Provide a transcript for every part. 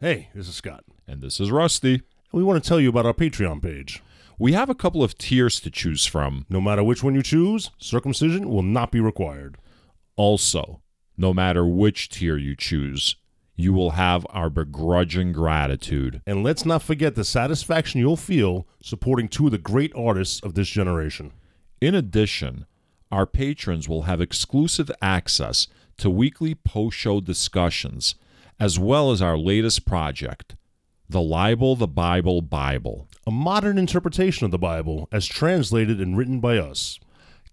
Hey, this is Scott. And this is Rusty. And we want to tell you about our Patreon page. We have a couple of tiers to choose from. No matter which one you choose, circumcision will not be required. Also, no matter which tier you choose, you will have our begrudging gratitude. And let's not forget the satisfaction you'll feel supporting two of the great artists of this generation. In addition, our patrons will have exclusive access to weekly post show discussions, as well as our latest project, the Libel the Bible Bible. A modern interpretation of the Bible as translated and written by us.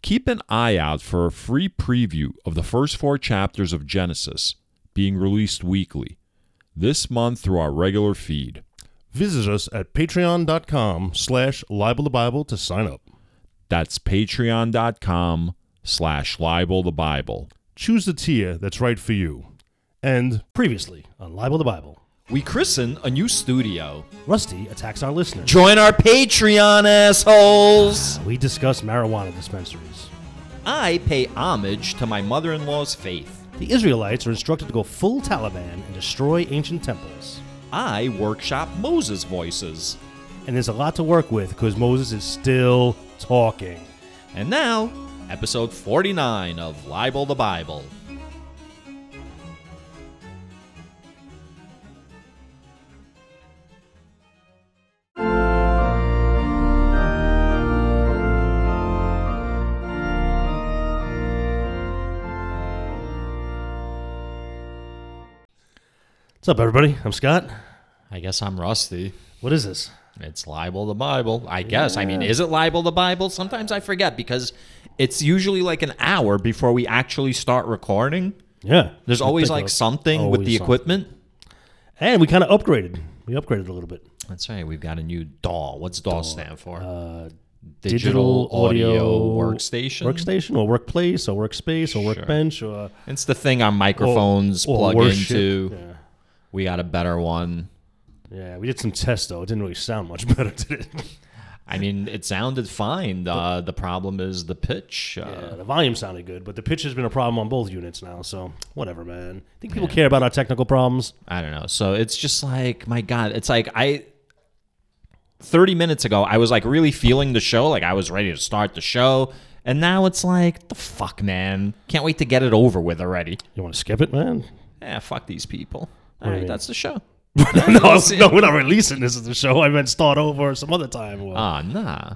Keep an eye out for a free preview of the first four chapters of Genesis being released weekly, this month through our regular feed. Visit us at patreon.com slash libel the Bible to sign up. That's patreon.com slash libel the Bible. Choose the tier that's right for you. And previously on Libel the Bible, We christen a new studio. Rusty attacks our listeners. Join our Patreon, assholes! Uh, we discuss marijuana dispensaries. I pay homage to my mother in law's faith. The Israelites are instructed to go full Taliban and destroy ancient temples. I workshop Moses voices. And there's a lot to work with because Moses is still talking. And now, episode 49 of Libel the Bible. What's up, everybody? I'm Scott. I guess I'm rusty. What is this? It's libel the Bible. I guess. I mean, is it libel the Bible? Sometimes I forget because it's usually like an hour before we actually start recording. Yeah. There's I always think like of- something with always the something. equipment. And we kind of upgraded. We upgraded a little bit. That's right. We've got a new DAW. What's DAW, stand for? Uh, Digital Audio Workstation? Workstation or workplace or workspace or workbench or, It's the thing our microphones or plug worship. into. Yeah. We got a better one. yeah, we did some tests though. It didn't really sound much better, did it? I mean, it sounded fine. Uh, the problem is the pitch. Uh, Yeah, the volume sounded good, but the pitch has been a problem on both units now. So whatever, man. I think people care about our technical problems. I don't know. So it's just like, my God, it's like I. 30 minutes ago, I was like really feeling the show. Like I was ready to start the show. And now it's like, the fuck, man. Can't wait to get it over with already. You want to skip it, man? Yeah, fuck these people. All right, mean? that's the show. no, no, we're not releasing this as the show. I meant start over some other time. Well, Ah, nah.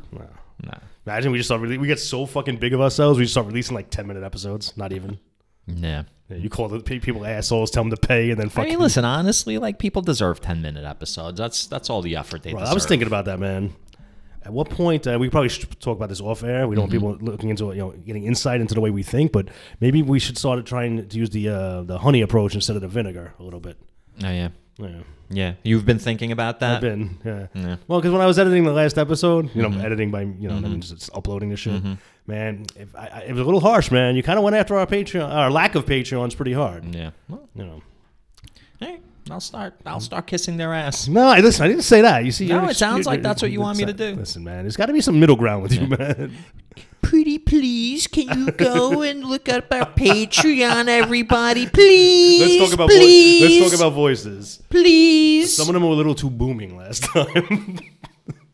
Nah. imagine we just start. Rele- we get so fucking big of ourselves. We just start releasing like ten minute episodes. Not even. Nah. Yeah, you call the pe- people assholes, tell them to pay, and then I fucking. mean, listen, honestly, like people deserve 10 minute episodes. That's that's all the effort they Bro, deserve. I was thinking about that, man. At what point uh, we probably should talk about this off air? We don't Mm-hmm. want people looking into it, you know, getting insight into the way we think, but maybe we should start trying to use the uh, the honey approach instead of the vinegar a little bit. Oh, yeah. Yeah, Yeah. You've been thinking about that? I've been. Yeah. Yeah. Well, because when I was editing the last episode, you know, Mm-hmm. editing by you know, that means it's uploading the shit. Man, if I, I, it was a little harsh, man. You kind of went after our Patreon, our lack of Patreons, pretty hard. Yeah. Well, You know. hey, I'll start. I'll start kissing their ass. No, I listen. I didn't say that. You see, No, it sounds like that's what you want me to do. Listen, man, there's got to be some middle ground with you, man. Pretty please, can you go and look up our Patreon, everybody? Please. Let's talk about vo- let's talk about voices. please. Some of them were a little too booming last time.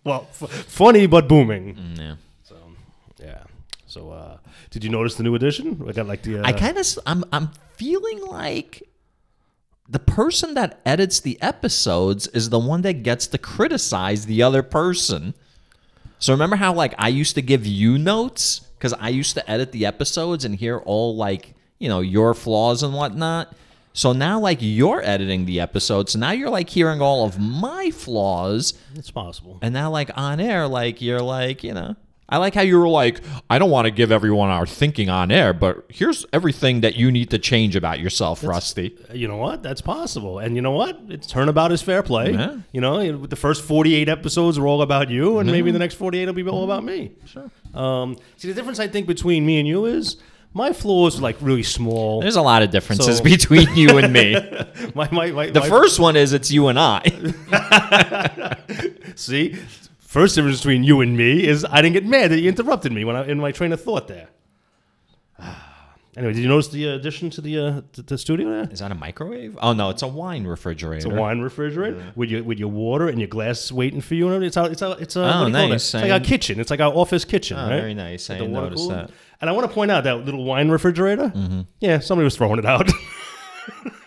well, f- funny but booming. yeah. So, yeah. So, uh, did you notice the new edition? I got like the. Uh, I kind of I'm I'm feeling like the person that edits the episodes is the one that gets to criticize the other person. So remember how like I used to give you notes because I used to edit the episodes and hear all like you know your flaws and whatnot. So now like you're editing the episodes, so now you're like hearing all of my flaws, it's possible. and now like on air, like you're like you know. I like how you were like, I don't want to give everyone our thinking on air, but here's everything that you need to change about yourself, Rusty. You know what? That's possible. And you know what? It's turnabout is fair play. Yeah. You know, the first 48 episodes are all about you, and maybe the next 48 will be all about me. Sure. Um, see, the difference I think between me and you is my flaws are like really small. There's a lot of differences So- between you and me. My, my, my, The first one is it's you and I. See, first difference between you and me is I didn't get mad that you interrupted me when I in my train of thought there. Anyway, did you notice the uh, addition to the uh, to the studio there? Is that a microwave? Oh no, it's a wine refrigerator. It's a wine refrigerator with your with your water and your glass waiting for you. And it's a, it's a, it's a, Oh, what do you call that? nice. It's like our kitchen. It's like our office kitchen. Oh, right? very nice. I With the didn't notice cooler. that. And I want to point out that little wine refrigerator. Mm-hmm. Yeah, somebody was throwing it out.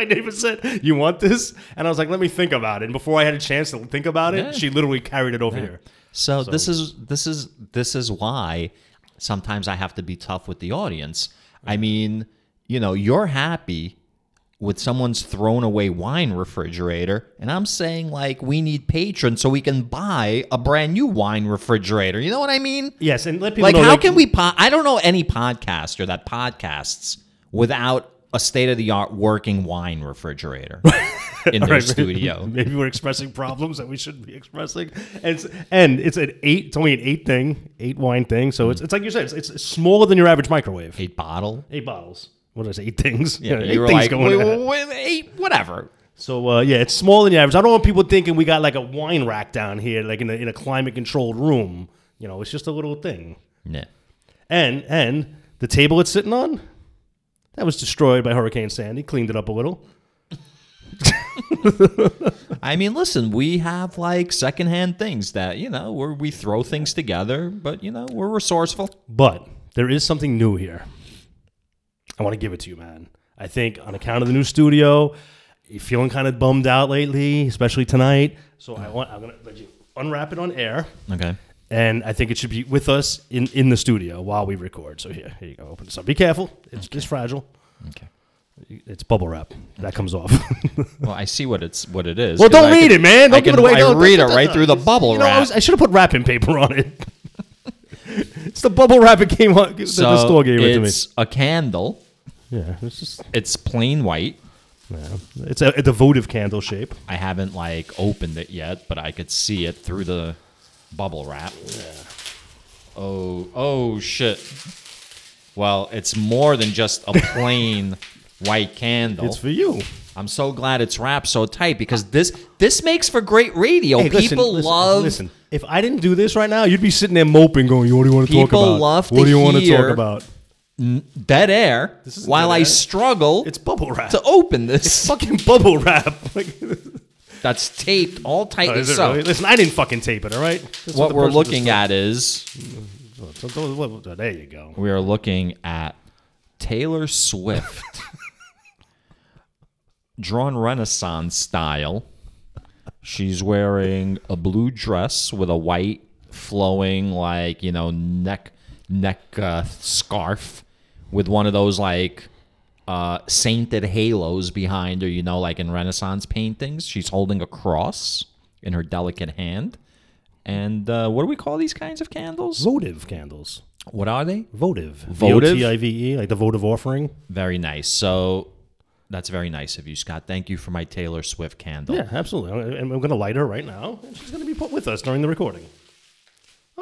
My neighbor said, "You want this?" And I was like, "Let me think about it." And before I had a chance to think about it, Yeah. she literally carried it over here. So, this is this is this is why sometimes I have to be tough with the audience. I mean, you know, you're happy with someone's thrown away wine refrigerator, and I'm saying like we need patrons so we can buy a brand new wine refrigerator. You know what I mean? Yes, and let people Like, know. how can we? Po- I don't know any podcaster that podcasts without a state of the art working wine refrigerator in their Right, studio. Maybe we're expressing problems that we shouldn't be expressing. And it's, and it's an eight. It's only an eight thing, eight wine thing. So it's, it's like you said, it's, it's smaller than your average microwave. Eight bottle. Eight bottles. What did I say? Eight things. Yeah, eight you were things like, going in "Wait, wait, wait, eight, whatever. So uh, yeah, it's smaller than the average. I don't want people thinking we got like a wine rack down here, like in a, in a climate controlled room. You know, it's just a little thing. Yeah. And and the table it's sitting on, that was destroyed by Hurricane Sandy. Cleaned it up a little. I mean, listen, we have like secondhand things that, you know, where we throw things together, but, you know, we're resourceful. But there is something new here. I want to give it to you, man. I think on account of the new studio, you're feeling kind of bummed out lately, especially tonight. So I want I'm gonna let you unwrap it on air, Okay. And I think it should be with us in, in the studio while we record. So here, here you go. Open this up. Be careful. It's it's fragile. Okay. It's bubble wrap. That comes off. Well, I see what it's what it is. well, don't I read can- it, man. Don't I give can it away. I Don't- read it right through the bubble you know, I, wrap. was- I should have put wrapping paper on it. it's the bubble wrap it came on. the- so the store gave it to me. it's a candle. Yeah, it's just It's plain white. yeah. it's a, a devotive candle shape. I haven't like opened it yet, but I could see it through the bubble wrap. Oh, oh shit. Well, it's more than just a plain white candle. It's for you. I'm so glad it's wrapped so tight because this this makes for great radio. Hey, listen, People listen, love Listen, if I didn't do this right now, you'd be sitting there moping, going, "What do you want to talk People about? love what to do you want to talk hear- about?" dead air isn't while dead I air. struggle It's bubble wrap. to open this. fucking bubble wrap. Like, That's taped all oh, tightly is it so. really? Listen, I didn't fucking tape it. All right. That's What the we're person looking just- at is So- so- what- what- There you go. we are looking at Taylor Swift, drawn Renaissance style. She's wearing a blue dress with a white flowing like you know neck neck uh, scarf with one of those like uh, sainted halos behind her. You know, like in Renaissance paintings. She's holding a cross in her delicate hand. And uh, what do we call these kinds of candles? Votive candles. What are they? Votive. Votive? V-O-T-I-V-E, like the votive offering. Very nice. So that's very nice of you, Scott. Thank you for my Taylor Swift candle. Yeah, absolutely. And we're going to light her right now. And she's going to be put with us during the recording.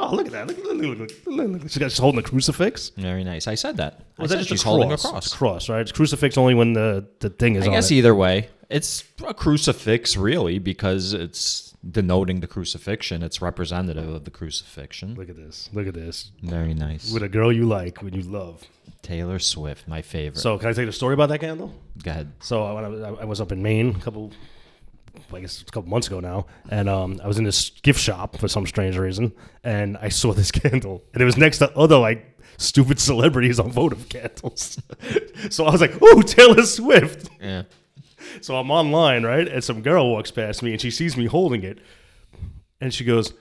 Oh, look at that. Look, look, look, look, look. She's got- she's holding a crucifix. Very nice. I said that. I Was said that just she's a holding a cross? cross. It's a cross, right? It's crucifix only when the, the thing is I on guess it. either way, it's a crucifix, really, because it's denoting the crucifixion. It's representative of the crucifixion. Look at this. Look at this. Very nice. With a girl you like, when you love. Taylor Swift, my favorite. So, can I tell you the story about that candle? Go ahead. So, when I was, I was up in Maine a couple, I guess a couple months ago now, and um, I was in this gift shop for some strange reason, and I saw this candle, and it was next to other like stupid celebrities on votive candles. so I was like, "Ooh, Taylor Swift." Yeah. So I'm online, right? And some girl walks past me and she sees me holding it. And she goes,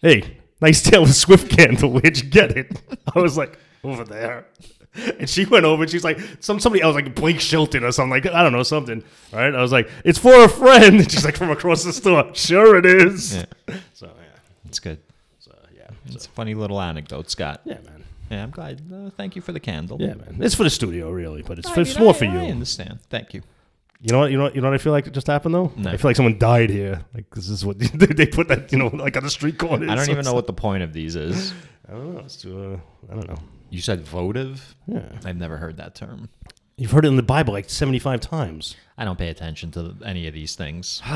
Hey, nice Taylor Swift candle. Where'd you get it? I was like, Over there. And she went over and she's like, some somebody else, like Blake Shelton or something, like, I don't know, something. All right. I was like, It's for a friend. And she's like, From across the store. Sure it is. Yeah. So, yeah. It's good. So, yeah. It's a funny little anecdote, Scott. Yeah, man. Yeah, I'm glad. Uh, thank you for the candle. Yeah, man. It's for the studio, really, but it's, I for, it's mean, more I- for you. I understand. Thank you. You know what? You know what? You know what I feel like just happened though. No. I feel like someone died here. Like this is what they put that you know like on the street corner. I don't even know what the point of these is. I don't know. It's to, uh, I don't know. You said votive? Yeah. I've never heard that term. You've heard it in the Bible like 75 times. I don't pay attention to any of these things.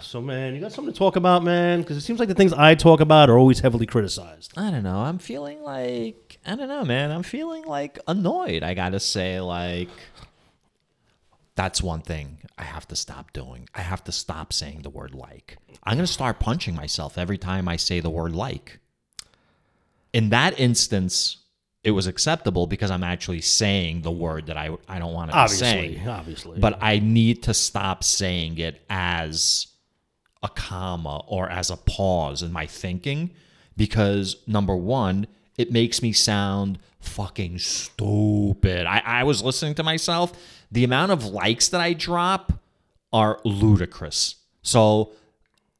So, man, you got something to talk about, man? Because it seems like the things I talk about are always heavily criticized. I don't know. I'm feeling like I don't know, man. I'm feeling like annoyed. I gotta say, like that's one thing I have to stop doing. I have to stop saying the word like. I'm gonna start punching myself every time I say the word like. In that instance, it was acceptable because I'm actually saying the word that I I don't want to be saying. obviously. But I need to stop saying it as a comma or as a pause in my thinking because number one, it makes me sound fucking stupid. I, I was listening to myself. The amount of likes that I drop are ludicrous. So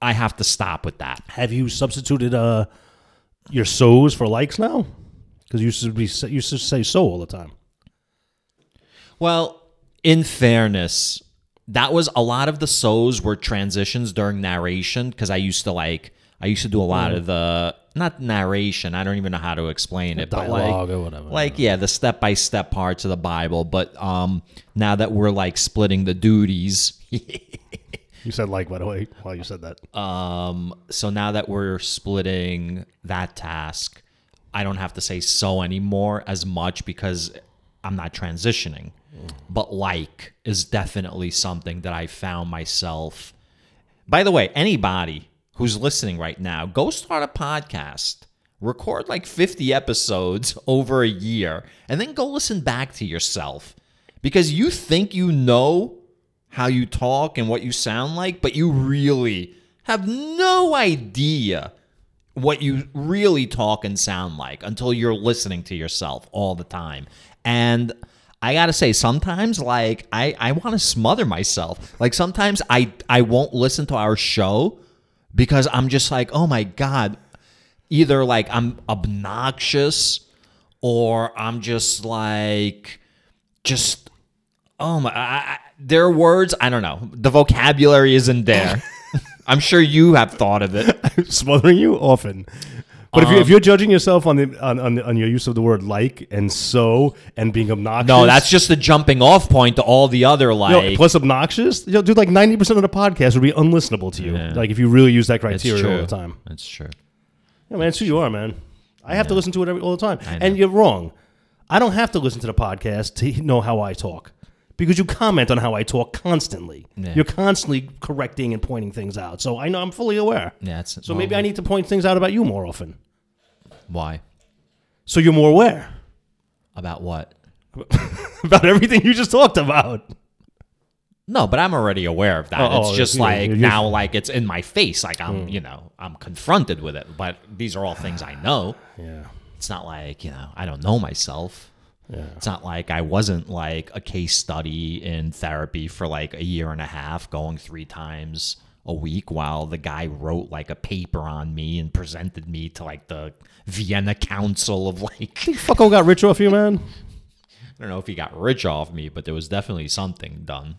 I have to stop with that. have you substituted uh your so's for likes now? Because you used to be you used to say so all the time. Well, in fairness, that was a lot of the so's were transitions during narration because I used to like I used to do a lot of the not narration. I don't even know how to explain it, but Dialogue like or whatever. like yeah, the step by step parts of the Bible. But um, now that we're like splitting the duties, You said like, by the way, while you said that. um, so now that we're splitting that task, I don't have to say so anymore as much because I'm not transitioning. But like is definitely something that I found myself. By the way, anybody who's listening right now, go start a podcast. Record like 50 episodes over a year and then go listen back to yourself. Because you think you know how you talk and what you sound like, but you really have no idea what you really talk and sound like until you're listening to yourself all the time. And I gotta say, sometimes like I, I want to smother myself. Like sometimes I I won't listen to our show because I'm just like, oh my god, either like I'm obnoxious or I'm just like just oh my I, I, there are words I don't know. The vocabulary isn't there. I'm sure you have thought of it. smothering you often. But if, you, Um, if you're judging yourself on the on, on, on your use of the word like and so and being obnoxious, No, that's just the jumping off point to all the other like. plus obnoxious. You know, dude, like ninety percent of the podcast would be unlistenable to you. Yeah. Like if you really use that criteria all the time. It's true. Yeah, man, it's who you are, man. I have to listen to it every, all the time, and you're wrong. I don't have to listen to the podcast to know how I talk because you comment on how I talk constantly. Yeah. You're constantly correcting and pointing things out, so I know I'm fully aware. Yeah, it's, So maybe I need to point things out about you more often, Why? so you're more aware. About what? about everything you just talked about. No, but I'm already aware of that. Oh, it's oh, just yeah, like you're- Hmm. now, like it's in my face. Like I'm, you know, I'm confronted with it. But these are all things I know. Yeah. It's not like you know I don't know myself. Yeah. It's not like I wasn't like a case study in therapy for like a year and a half, going three times a week while the guy wrote like a paper on me and presented me to like the Vienna Council of like Think fucko got rich off you, man? I don't know if he got rich off me, but there was definitely something done.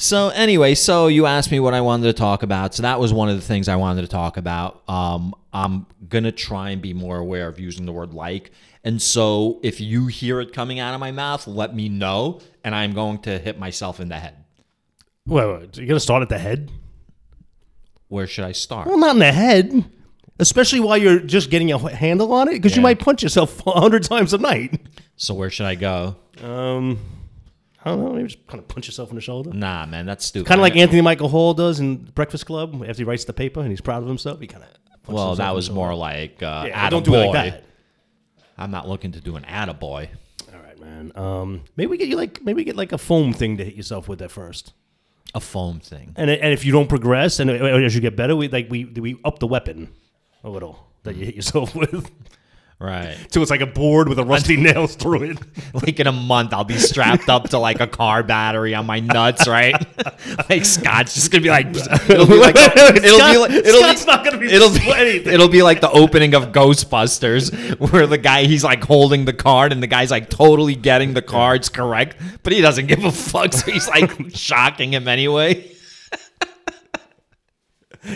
So anyway, so you asked me what I wanted to talk about. So that was one of the things I wanted to talk about. Um, I'm gonna try and be more aware of using the word like. And so if you hear it coming out of my mouth, let me know, and I'm going to hit myself in the head. Wait, wait, you're gonna start at the head? Where should I start? Well, not in the head. Especially while you're just getting a handle on it, because you might punch yourself a hundred times a night. So where should I go? Um, I don't know. Maybe just kind of punch yourself in the shoulder. Nah, man, that's stupid. Kind of like Anthony Michael Hall does in Breakfast Club after he writes the paper and he's proud of himself. He kind of Well, that was more like uh, yeah. Don't do it like that. I'm not looking to do an attaboy. All right, man. Um, maybe we get you like maybe we get like a foam thing to hit yourself with at first. A foam thing. And and if you don't progress and as you get better, we like we we up the weapon a little that you hit yourself with. Right. So it's like a board with a rusty nails through it. like in a month I'll be strapped up to like a car battery on my nuts, right? like Scott's just gonna be like it'll be like it'll be like it'll Scott's be, not gonna be it'll be anything. it'll be like the opening of Ghostbusters where the guy he's like holding the card and the guy's like totally getting the cards correct, but he doesn't give a fuck, so he's like shocking him anyway.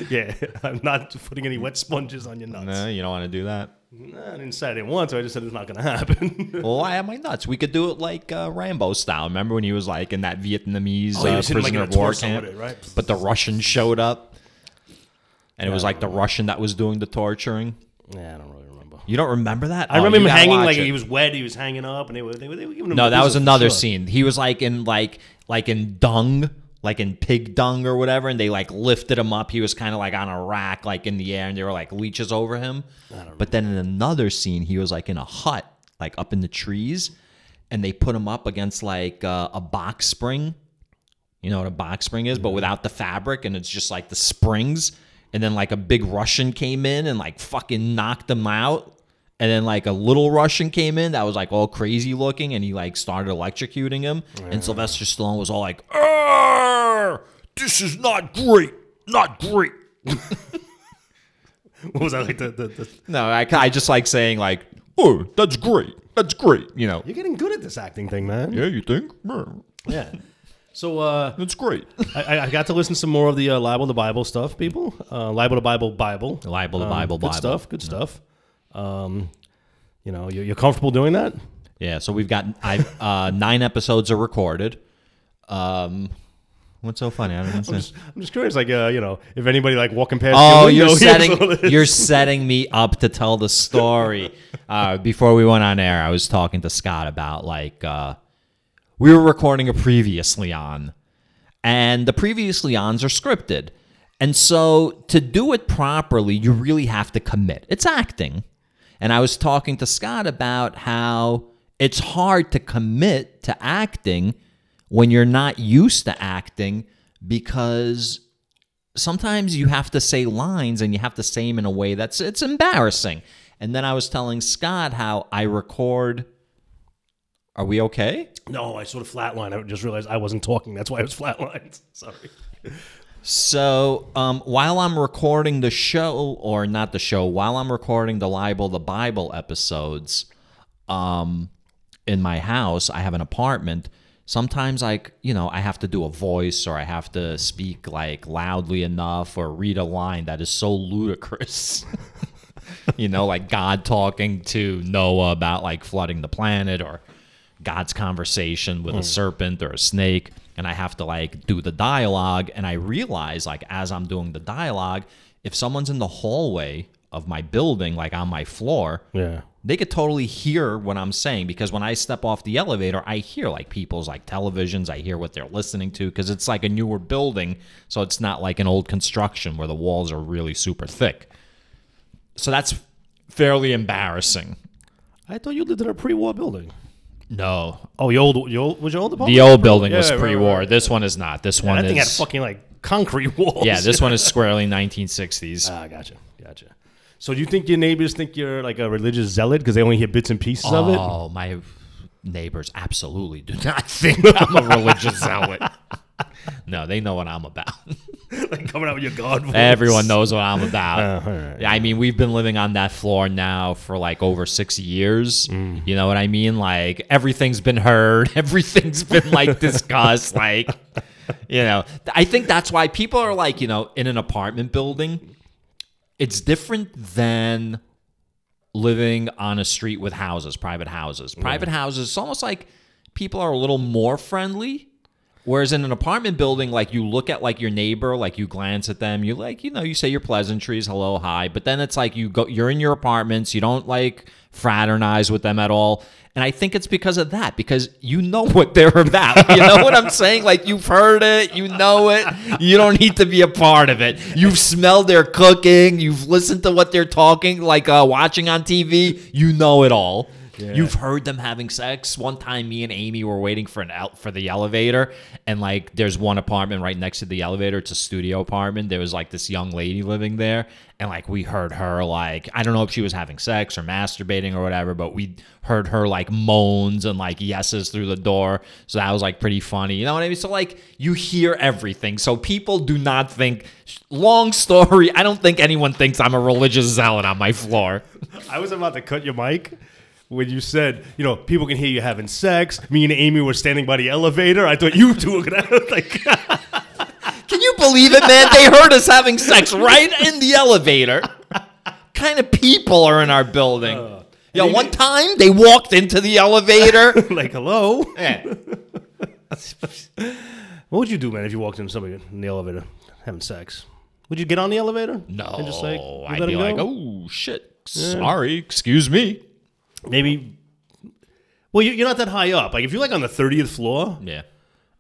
Yeah, I'm not putting any wet sponges on your nuts. No, you don't want to do that. Nah, I didn't say I didn't want to. I just said it's not going to happen. Well, why am I nuts? We could do it like uh, Rambo style. Remember when he was like in that Vietnamese Oh, uh, hitting, like, prisoner of war camp? it, right? But the Russians showed up, and it was like the Russian that was doing the torturing. yeah, I don't really remember. You don't remember that? I Oh, remember him hanging like it. he was wet. He was hanging up, and they were they were, they were giving him. No, that was another sure. scene. He was like in like like in dung, like in pig dung or whatever, and they like lifted him up. He was kind of like on a rack, like in the air, and there were like leeches over him. But then in another scene, he was like in a hut, like up in the trees, and they put him up against like uh, a box spring. You know what a box spring is, but without the fabric, and it's just like the springs. And then like a big Russian came in and like fucking knocked him out. And then like a little Russian came in that was like all crazy looking, and he like started electrocuting him. And Sylvester Stallone was all like, "Arr, "This is not great, not great." What was that like? The, the, the, No, I, I just like saying like, "Oh, that's great, that's great." You know? you're getting good at this acting thing, man. Yeah, you think? Yeah, Yeah. So uh, That's great. I- I, I got to listen to some more of the uh, libel the Bible stuff, people. Uh, libel the Bible Bible. Libel Um, Bible good Bible. stuff. Good stuff. Um, you know, you're, you're comfortable doing that? Yeah, so we've got I uh, nine episodes are recorded. Um, what's so funny? I don't understand. I'm just curious, like, uh, you know, if anybody like walking past. Oh, your you're window hears all setting you're setting me up to tell the story. Uh, before we went on air, I was talking to Scott about like uh, we were recording a previously on, and the previously ons are scripted, and so to do it properly, you really have to commit. It's acting, and I was talking to Scott about how it's hard to commit to acting when you're not used to acting because sometimes you have to say lines and you have to say them in a way that's it's embarrassing. And then I was telling Scott how I record. Are we okay? No, I sort of flatlined. I just realized I wasn't talking. That's why I was flatlined. Sorry. So um, while I'm recording the show, or not the show, while I'm recording the libel the Bible episodes, um, in my house, I have an apartment. Sometimes, like you know, I have to do a voice, or I have to speak like loudly enough, or read a line that is so ludicrous. you know, like God talking to Noah about like flooding the planet, or God's conversation with a mm. serpent or a snake, and I have to like do the dialogue. And I realize, like, as I'm doing the dialogue, if someone's in the hallway of my building, like on my floor, Yeah. they could totally hear what I'm saying because when I step off the elevator, I hear like people's like televisions. I hear what they're listening to because it's like a newer building, so it's not like an old construction where the walls are really super thick. So that's fairly embarrassing. I thought you lived in a pre-war building. No, Oh, the old, the old, was your old apartment? the old building was Yeah, right, pre-war. right. This one is not. This one That thing had is fucking like concrete walls. yeah. This one is squarely 1960s. Ah, gotcha, gotcha. So do you think your neighbors think you're like a religious zealot because they only hear bits and pieces of it? Oh, my neighbors absolutely do not think I'm a religious zealot. No, they know what I'm about. like coming out with your God voice. Everyone knows what I'm about. Uh, right. Yeah, I mean, we've been living on that floor now for like over six years. You know what I mean? Like everything's been heard, everything's been like discussed. Like, you know, I think that's why people are like, you know, in an apartment building, it's different than living on a street with houses, private houses. Private houses, it's almost like people are a little more friendly. Whereas in an apartment building, like you look at like your neighbor, like you glance at them, you like, you know, you say your pleasantries, hello, hi, but then it's like you go you're in your apartments, you don't like fraternize with them at all. And I think it's because of that, because you know what they're about. You know what I'm saying? Like you've heard it, you know it. You don't need to be a part of it. You've smelled their cooking, you've listened to what they're talking, like uh, watching on TV. You know it all. You've heard them having sex. One time, me and Amy were waiting for an el- for the elevator, and like, there's one apartment right next to the elevator. It's a studio apartment. There was like this young lady living there, and like we heard her like I don't know if she was having sex or masturbating or whatever, but we heard her like moans and like yeses through the door. So that was like pretty funny. You know what I mean? So like you hear everything. So people do not think. Long story. I don't think anyone thinks I'm a religious zealot on my floor. I was about to cut your mic when you said, you know, people can hear you having sex. Me and Amy were standing by the elevator. I thought you two were gonna like. Can you believe it, man? They heard us having sex right in the elevator. kind of people are in our building? Uh, Yo, one time they walked into the elevator. like, hello. Yeah. What would you do, man, if you walked into somebody in the elevator having sex? Would you get on the elevator? No, And just like, I'd be like, oh shit, sorry, excuse me. Maybe. Well, you- you're not that high up. Like if you're like on the thirtieth floor, Yeah.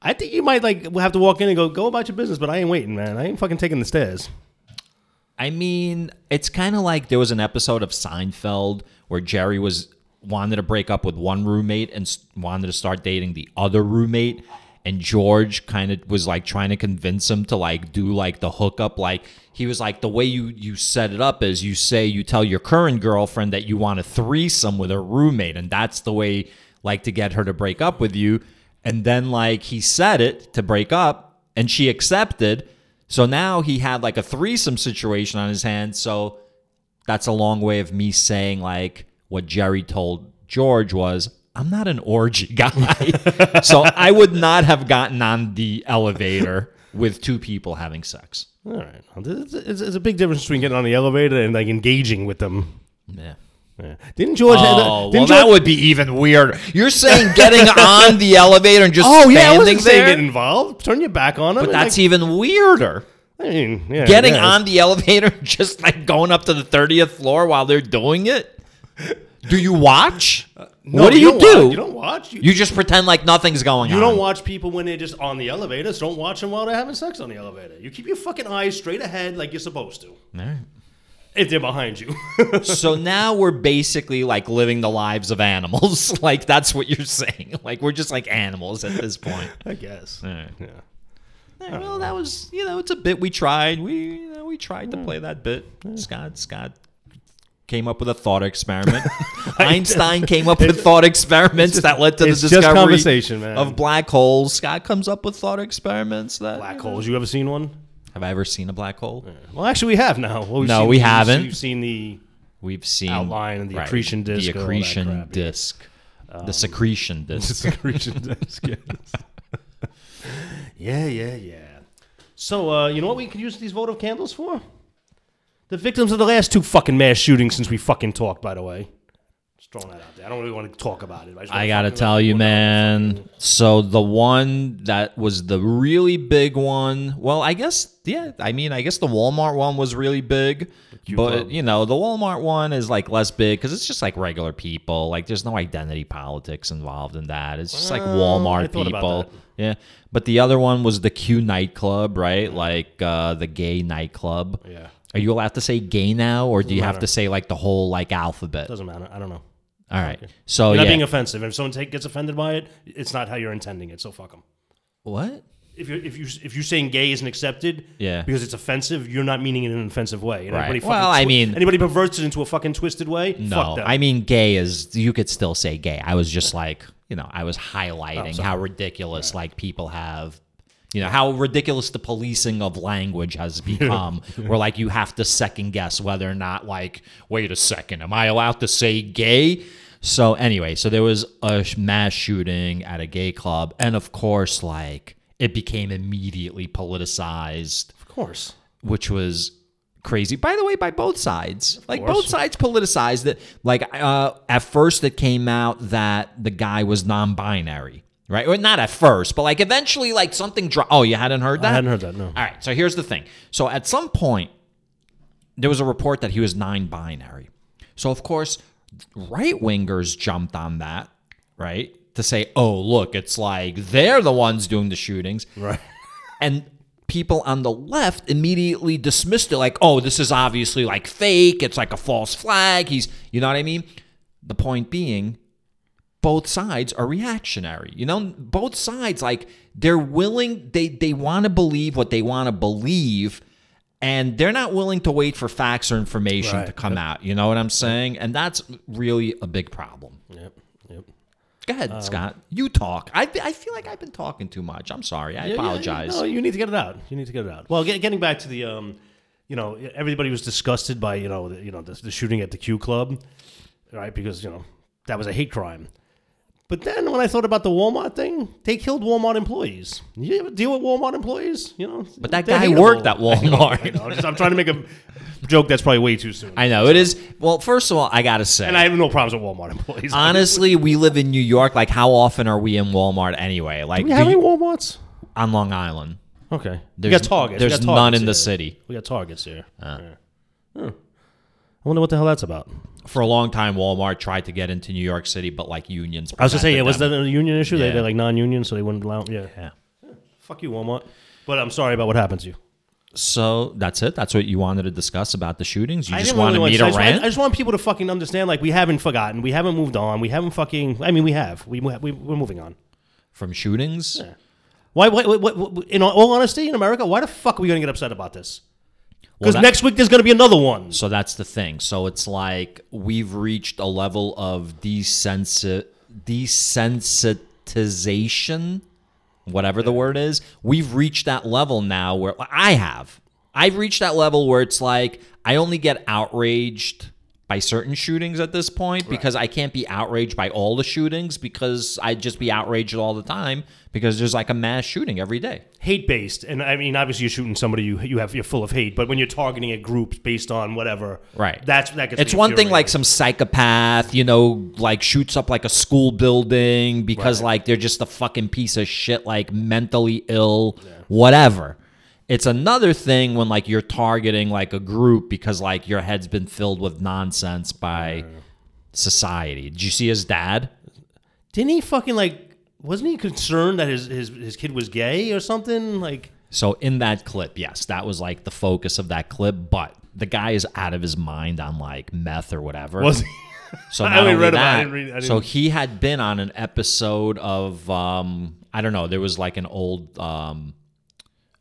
I think you might like have to walk in and go, go about your business. But I ain't waiting, man. I ain't fucking taking the stairs. I mean, it's kind of like there was an episode of Seinfeld where Jerry was wanted to break up with one roommate and s- wanted to start dating the other roommate, and George kind of was like trying to convince him to like do like the hookup. Like he was like, the way you you set it up is you say you tell your current girlfriend that you want a threesome with her roommate, and that's the way like to get her to break up with you. And then like he said it to break up, and she accepted. So now he had like a threesome situation on his hands. So that's a long way of me saying like what Jerry told George was I'm not an orgy guy. so I would not have gotten on the elevator with two people having sex. All right, Well, it's, it's, it's a big difference between getting on the elevator and like engaging with them. Yeah. Yeah. Didn't George? Oh, well, didn't that George- would be even weirder. You're saying getting on the elevator and just Oh yeah, I standing wasn't saying there? get involved. Turn your back on them. but that's even weirder. I mean, yeah, Getting yeah. on the elevator, just like going up to the 30th floor while they're doing it. Do you watch? Uh, No, what do you, don't do? Watch. You don't watch. You, You just pretend like nothing's going you on. You don't watch people when they're just on the elevator. So don't watch them while they're having sex on the elevator. You keep your fucking eyes straight ahead like you're supposed to. All right. If they're behind you. so now we're basically like living the lives of animals. like that's what you're saying. Like we're just like animals at this point. I guess. All right. Yeah. Yeah, well, that was you know it's a bit we tried. We you know, we tried to play that bit. Scott Scott came up with a thought experiment. Einstein came up with thought experiments that led to the discovery of black holes. Scott comes up with thought experiments that Black holes. You ever seen one? Have I ever seen a black hole? Well, actually, we have now. Well, we've No, seen- we haven't. We've seen the We've seen Outline and the accretion disk the and all that accretion yeah. disk, the secretion disk. secretion disk. yes. yeah, yeah, yeah. So, uh, you know what we could use these votive candles for? The victims of the last two fucking mass shootings since we fucking talked, by the way. Just throwing that out there. I don't really want to talk about it. just I gotta tell you, man. So the one that was the really big one. Well, I guess yeah. I mean, I guess the Walmart one was really big, but you know, the Walmart one is like less big because it's just like regular people. Like, there's no identity politics involved in that. It's just like I Walmart people. Yeah, but the other one was the Q nightclub, right? Like uh, the gay nightclub. Yeah. Are you allowed to say gay now, or do you have matter. to say like the whole like alphabet? Doesn't matter. I don't know. All right. So You're not yeah. being offensive. If someone take, gets offended by it, it's not how you're intending it. So fuck them. what? If you if you if you're saying gay isn't accepted, Yeah. because it's offensive, you're not meaning it in an offensive way. And Right. Well, I mean- anybody perverts it into a fucking twisted way. No, fuck them. I mean gay is you could still say gay. I was just like, you know, I was Oh, highlighting how ridiculous like people have you know, how ridiculous the policing of language has become where like you have to second guess whether or not like, wait a second, am I allowed to say gay? So anyway, so there was a mass shooting at a gay club and of course like it became immediately politicized of course. which was crazy. By the way, by both sides, like course. both sides politicized it. Like uh, at first, it came out that the guy was non-binary, right? Or not at first, but like eventually, like something. Dro- oh, you hadn't heard that? I hadn't heard that. No. All right. So here's the thing. So at some point, there was a report that he was non-binary. So of course, right wingers jumped on that, right? To say, oh, look, it's like they're the ones doing the shootings. Right. And people on the left immediately dismissed it like, oh, this is obviously like fake. It's like a false flag. He's, you know what I mean? The point being, both sides are reactionary. You know, both sides, like, they're willing, they, they want to believe what they want to believe. And they're not willing to wait for facts or information Right. to come out. You know what I'm saying? And that's really a big problem. Yep. Yep. Go ahead, Um, Scott. You talk. I, I feel like I've been talking too much. I'm sorry. I Yeah, yeah, apologize. no, you need to get it out. You need to get it out. Well, get, getting back to the, um, you know, everybody was disgusted by you know, the, you know, the, the shooting at the Q Club, right? Because you know that was a hate crime. But then when I thought about the Walmart thing, they killed Walmart employees. You ever deal with Walmart employees? You know, But that guy hateable. worked at Walmart. I know. Just- I'm trying to make a joke that's probably way too soon. I know it is. Well, first of all, I gotta say, and I have no problems with Walmart employees. honestly, we live in New York. Like, how often are we in Walmart anyway? Like, do we have do any Walmarts? on Long Island. Okay, we There's- got Targets. We there's got none Targets in the city. We got Targets here. Yeah. Hmm. I wonder what the hell that's about. For a long time, Walmart tried to get into New York City, but like unions. I was gonna say, yeah, was that a union issue? They, Yeah. they're like non-union, so they wouldn't allow. Yeah. Yeah. Fuck you, Walmart. But I'm sorry about what happened to you. So that's it. That's what you wanted to discuss about the shootings. You I just didn't wanted really me want to I just, rant. I just want people to fucking understand. Like we haven't forgotten. We haven't moved on. We haven't fucking. I mean, we have. We, we we're moving on. from shootings. Why? Why? What, what, what, in all honesty, in America, why the fuck are we gonna get upset about this? Well, Because that- next week there's gonna be another one. So that's the thing. So it's like we've reached a level of desensi- desensitization, whatever the word is. We've reached that level now where I have. I've reached that level where it's like I only get outraged by certain shootings at this point because I can't be outraged by all the shootings because I'd just be outraged all the time because there's like a mass shooting every day. hate based, and I mean, obviously, you're shooting somebody you you have you're full of hate. But when you're targeting a group based on whatever, Right. That's that gets. It's one thing like some psychopath, you know, like shoots up like a school building because like they're just a fucking piece of shit, like mentally ill, whatever. It's another thing when like you're targeting like a group because like your head's been filled with nonsense by society. Did you see his dad? Didn't he fucking like? Wasn't he concerned that his his his kid was gay or something? Like, So in that clip, yes, that was like the focus of that clip, but the guy is out of his mind on like meth or whatever. was he? So I not only only read about it. I that, didn't read- I so didn't- he had been on an episode of um, I don't know. There was like an old um,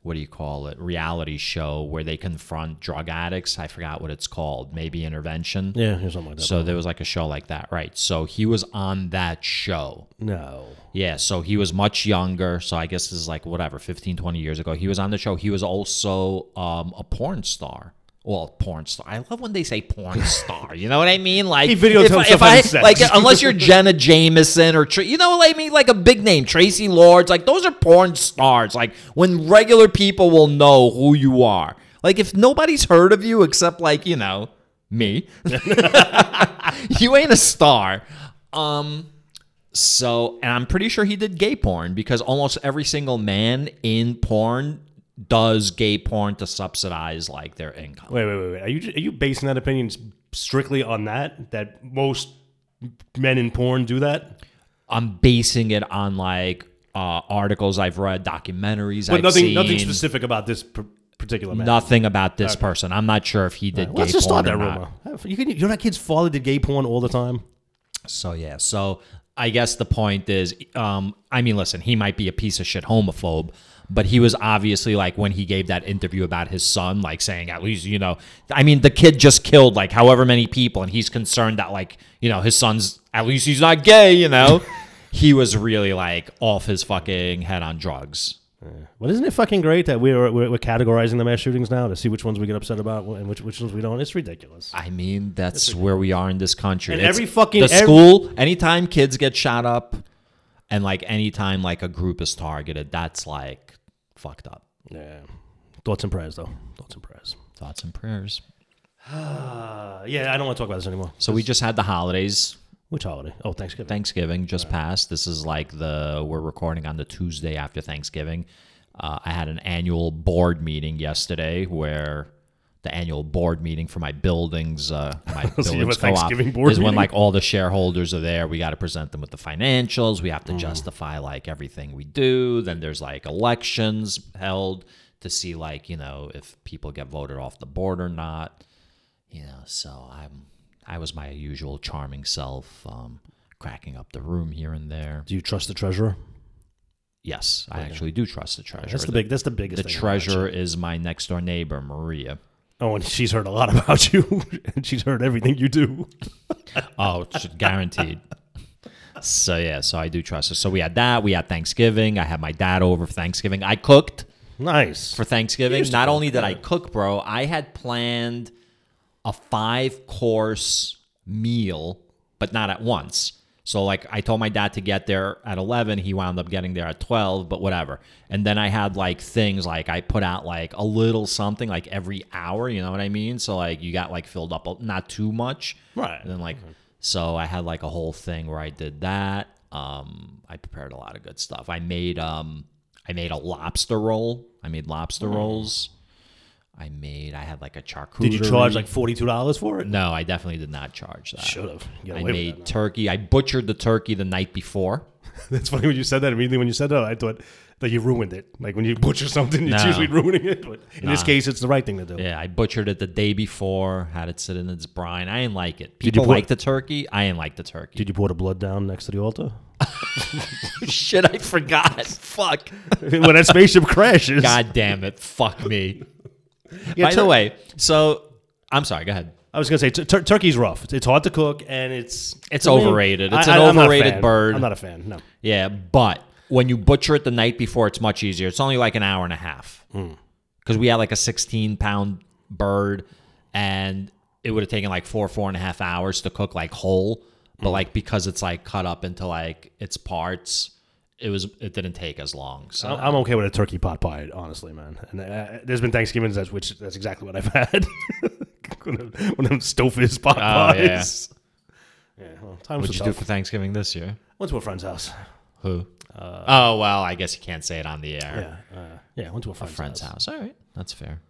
what do you call it? Reality show where they confront drug addicts. I forgot what it's called. Maybe intervention. Yeah, something like that. So there was like a show like that, right? So he was on that show. no. Yeah, so he was much younger. So I guess this is like whatever, 15, 20 years ago. He was on the show. He was also um, a porn star. Well, porn star. I love when they say porn star. You know what I mean? Like, He videotaped if, himself if I sex. like, unless you're Jenna Jameson or you know what I mean, like a big name, Traci Lords. Like those are porn stars. Like when regular people will know who you are. Like if nobody's heard of you except like you know me, you ain't a star. Um. So, and I'm pretty sure he did gay porn because almost every single man in porn does gay porn to subsidize like their income. Wait, wait, wait, wait. Are you are you basing that opinion strictly on that? That most men in porn do that? I'm basing it on like uh, articles I've read, documentaries But I've nothing, seen. nothing specific about this p- particular man. Nothing about this person. I'm not sure if he did Let's gay just porn start that rumor. You, can, you know that kid's father did gay porn all the time. So yeah, so I guess the point is, um, I mean, listen, he might be a piece of shit homophobe, but he was obviously like when he gave that interview about his son, like saying at least you know, I mean, the kid just killed like however many people, and he's concerned that like you know his son's at least he's not gay, you know. he was really like off his fucking head on drugs. Well, isn't it fucking great that we're, we're, we're categorizing the mass shootings now to see which ones we get upset about and which, which ones we don't? It's ridiculous. I mean, that's where we are in this country. And It's- every fucking- the every- school. Anytime kids get shot up, and like anytime like a group is targeted, that's like fucked up. Yeah. Thoughts and prayers, though. Thoughts and prayers. Thoughts and prayers. Uh, yeah, I don't want to talk about this anymore. So we just had the holidays. Which holiday? Oh, Thanksgiving. Thanksgiving just passed. This is like the we're recording on the Tuesday after Thanksgiving. Uh, I had an annual board meeting yesterday where the annual board meeting for my buildings, uh, my So you have a buildings co-op Thanksgiving board is when like all the shareholders are there. We got to present them with the financials. We have Mm. to justify like everything we do. Then there's like elections held to see like you know if people get voted off the board or not. You know, so I'm I was my usual charming self, um, cracking up the room here and there. Do you trust the treasurer? Yes, I actually do trust the treasurer. That's the big. That's the biggest. the treasurer is my next door neighbor, Maria. Oh, and she's heard a lot about you, and she's heard everything you do. Oh, guaranteed. So yeah, so I do trust her. So we had that. We had Thanksgiving. I had my dad over for Thanksgiving. I cooked Nice. for Thanksgiving. Not only did I cook, bro, I had planned a five course meal, but not at once. So like I told my dad to get there at 11, he wound up getting there at 12, but whatever. And then I had like things like I put out like a little something like every hour, you know what I mean? So like you got like filled up not too much. Right. And then like so I had like a whole thing where I did that. Um I prepared a lot of good stuff. I made um I made a lobster roll. I made lobster rolls. I made I had like a charcuterie. Did you charge like forty two dollars for it? No, I definitely did not charge that. Should have. I made turkey. I butchered the turkey the night before. That's funny when you said that. Immediately when you said that, I thought that you ruined it. Like when you butcher something, you're No. usually ruining it. But in this Nah. case, it's the right thing to do. Yeah, I butchered it the day before, had it sit in its brine. I didn't like it. Did you People put- like the turkey. I didn't like the turkey. Did you pour the blood down next to the altar? Shit, I forgot. Fuck. when that spaceship crashes. God damn it. Fuck me. Yeah, By the way, so I'm sorry. Go ahead. I was gonna say tur- tur- turkey's rough. It's hard to cook, and it's It's to me, overrated. It's an I'm not a overrated fan. bird. I'm not a fan. No. Yeah, but when you butcher it the night before, it's much easier. It's only like an hour and a half. Hmm. Because we had like a 16 pound bird, and it would have taken like four, four and a half hours to cook like whole. But Hmm. like because it's like cut up into like its parts, it was it didn't take as long. So I'm okay with a turkey pot pie, honestly, man. And uh, there's been Thanksgivings that's which that's exactly what I've had. one of them- one of them Stouffer's pot Oh, pies. Yeah. well, times what'd you do for Thanksgiving this year? Went to a friend's house. Who? oh well, I guess you can't say it on the air. Yeah. Uh, yeah. Went to a friend's, Friend's house. house. All right, that's fair.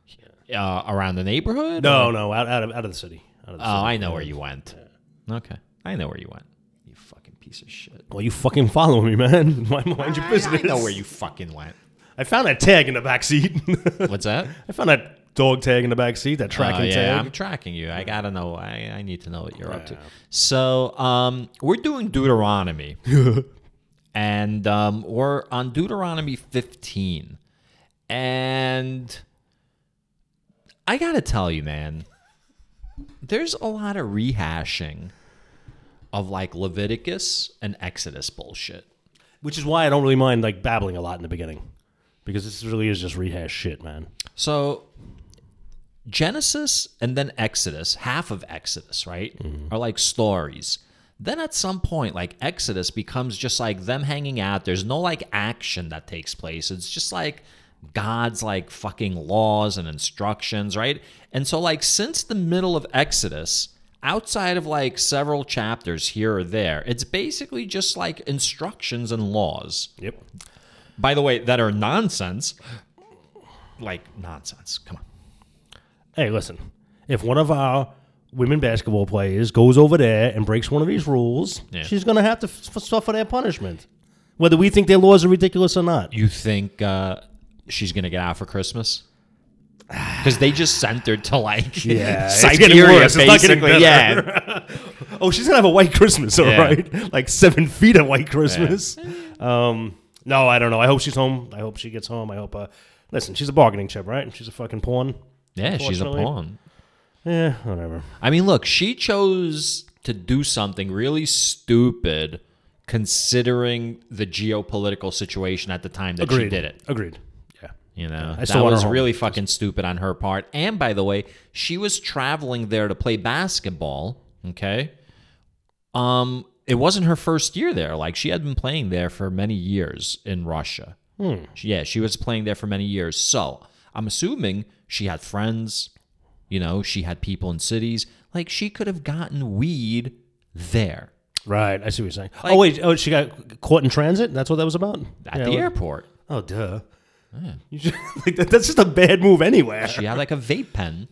Uh, around the neighborhood? No, or- no, out, out of out of the city. Out of the Oh, city. I know where you went. Okay, I know where you went. You piece of shit. Well, you fucking follow me, man. Mind mind your business. I know where you fucking went. I found that tag in the back seat. What's that? I found that dog tag in the back seat. That tracking Oh, yeah, tag. I'm tracking you. I gotta know. I, I need to know what you're up to. So, um, we're doing Deuteronomy, and um, we're on Deuteronomy 15, and I gotta tell you, man, there's a lot of rehashing of like Leviticus and Exodus bullshit. Which is why I don't really mind like babbling a lot in the beginning, because this really is just rehash shit, man. So Genesis and then Exodus, half of Exodus, right, mm-hmm. are like stories. Then at some point, like Exodus becomes just like them hanging out. There's no like action that takes place. It's just like God's like fucking laws and instructions, right? And so, like, since the middle of Exodus, outside of like several chapters here or there, it's basically just like instructions and laws Yep. by the way, that are nonsense. Like nonsense. Come on. Hey, listen. If one of our women basketball players goes over there and breaks one of these rules, Yeah. she's gonna have to f- suffer their punishment, whether we think their laws are ridiculous or not. You think uh, she's gonna get out for Christmas? Because they just sent her to like Yeah, it's Siberia. It's basically. better. Yeah, Oh, she's gonna have a white Christmas, all Yeah. right? Like seven feet of white Christmas. Um, no, I don't know. I hope she's home. I hope she gets home. I hope. Uh, listen, she's a bargaining chip, right? She's a fucking pawn. yeah, she's a pawn. Yeah, whatever. I mean, look, she chose to do something really stupid, considering the geopolitical situation at the time that Agreed. she did it. Agreed. You know, I that was really fucking stupid on her part. And by the way, she was traveling there to play basketball. Okay, um, it wasn't her first year there. Like she had been playing there for many years in Russia. Hmm. Yeah, she was playing there for many years. So I'm assuming she had friends. You know, she had people in cities. Like she could have gotten weed there Right. I see what you're saying. oh wait. Oh, she got caught in transit. That's what that was about. at Yeah, the airport. Oh, duh. You just, like, that, that's just a bad move anywhere. She had like a vape pen.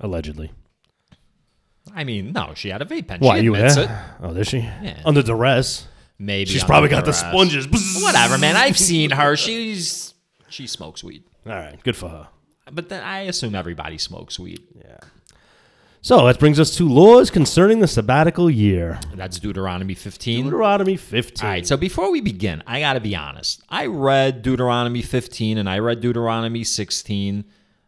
Allegedly. I mean, no, she had a vape pen. Why she you admits it. Oh, did she? Yeah. Under duress. Maybe She's under probably got the duress. sponges. Whatever, man. I've seen her. She's she smokes weed, All right. Good for her. but then I assume everybody smokes weed. Yeah. So that brings us to laws concerning the sabbatical year. That's Deuteronomy 15. Deuteronomy 15. All right, so before we begin, I got to be honest. I read Deuteronomy 15 and I read Deuteronomy 16,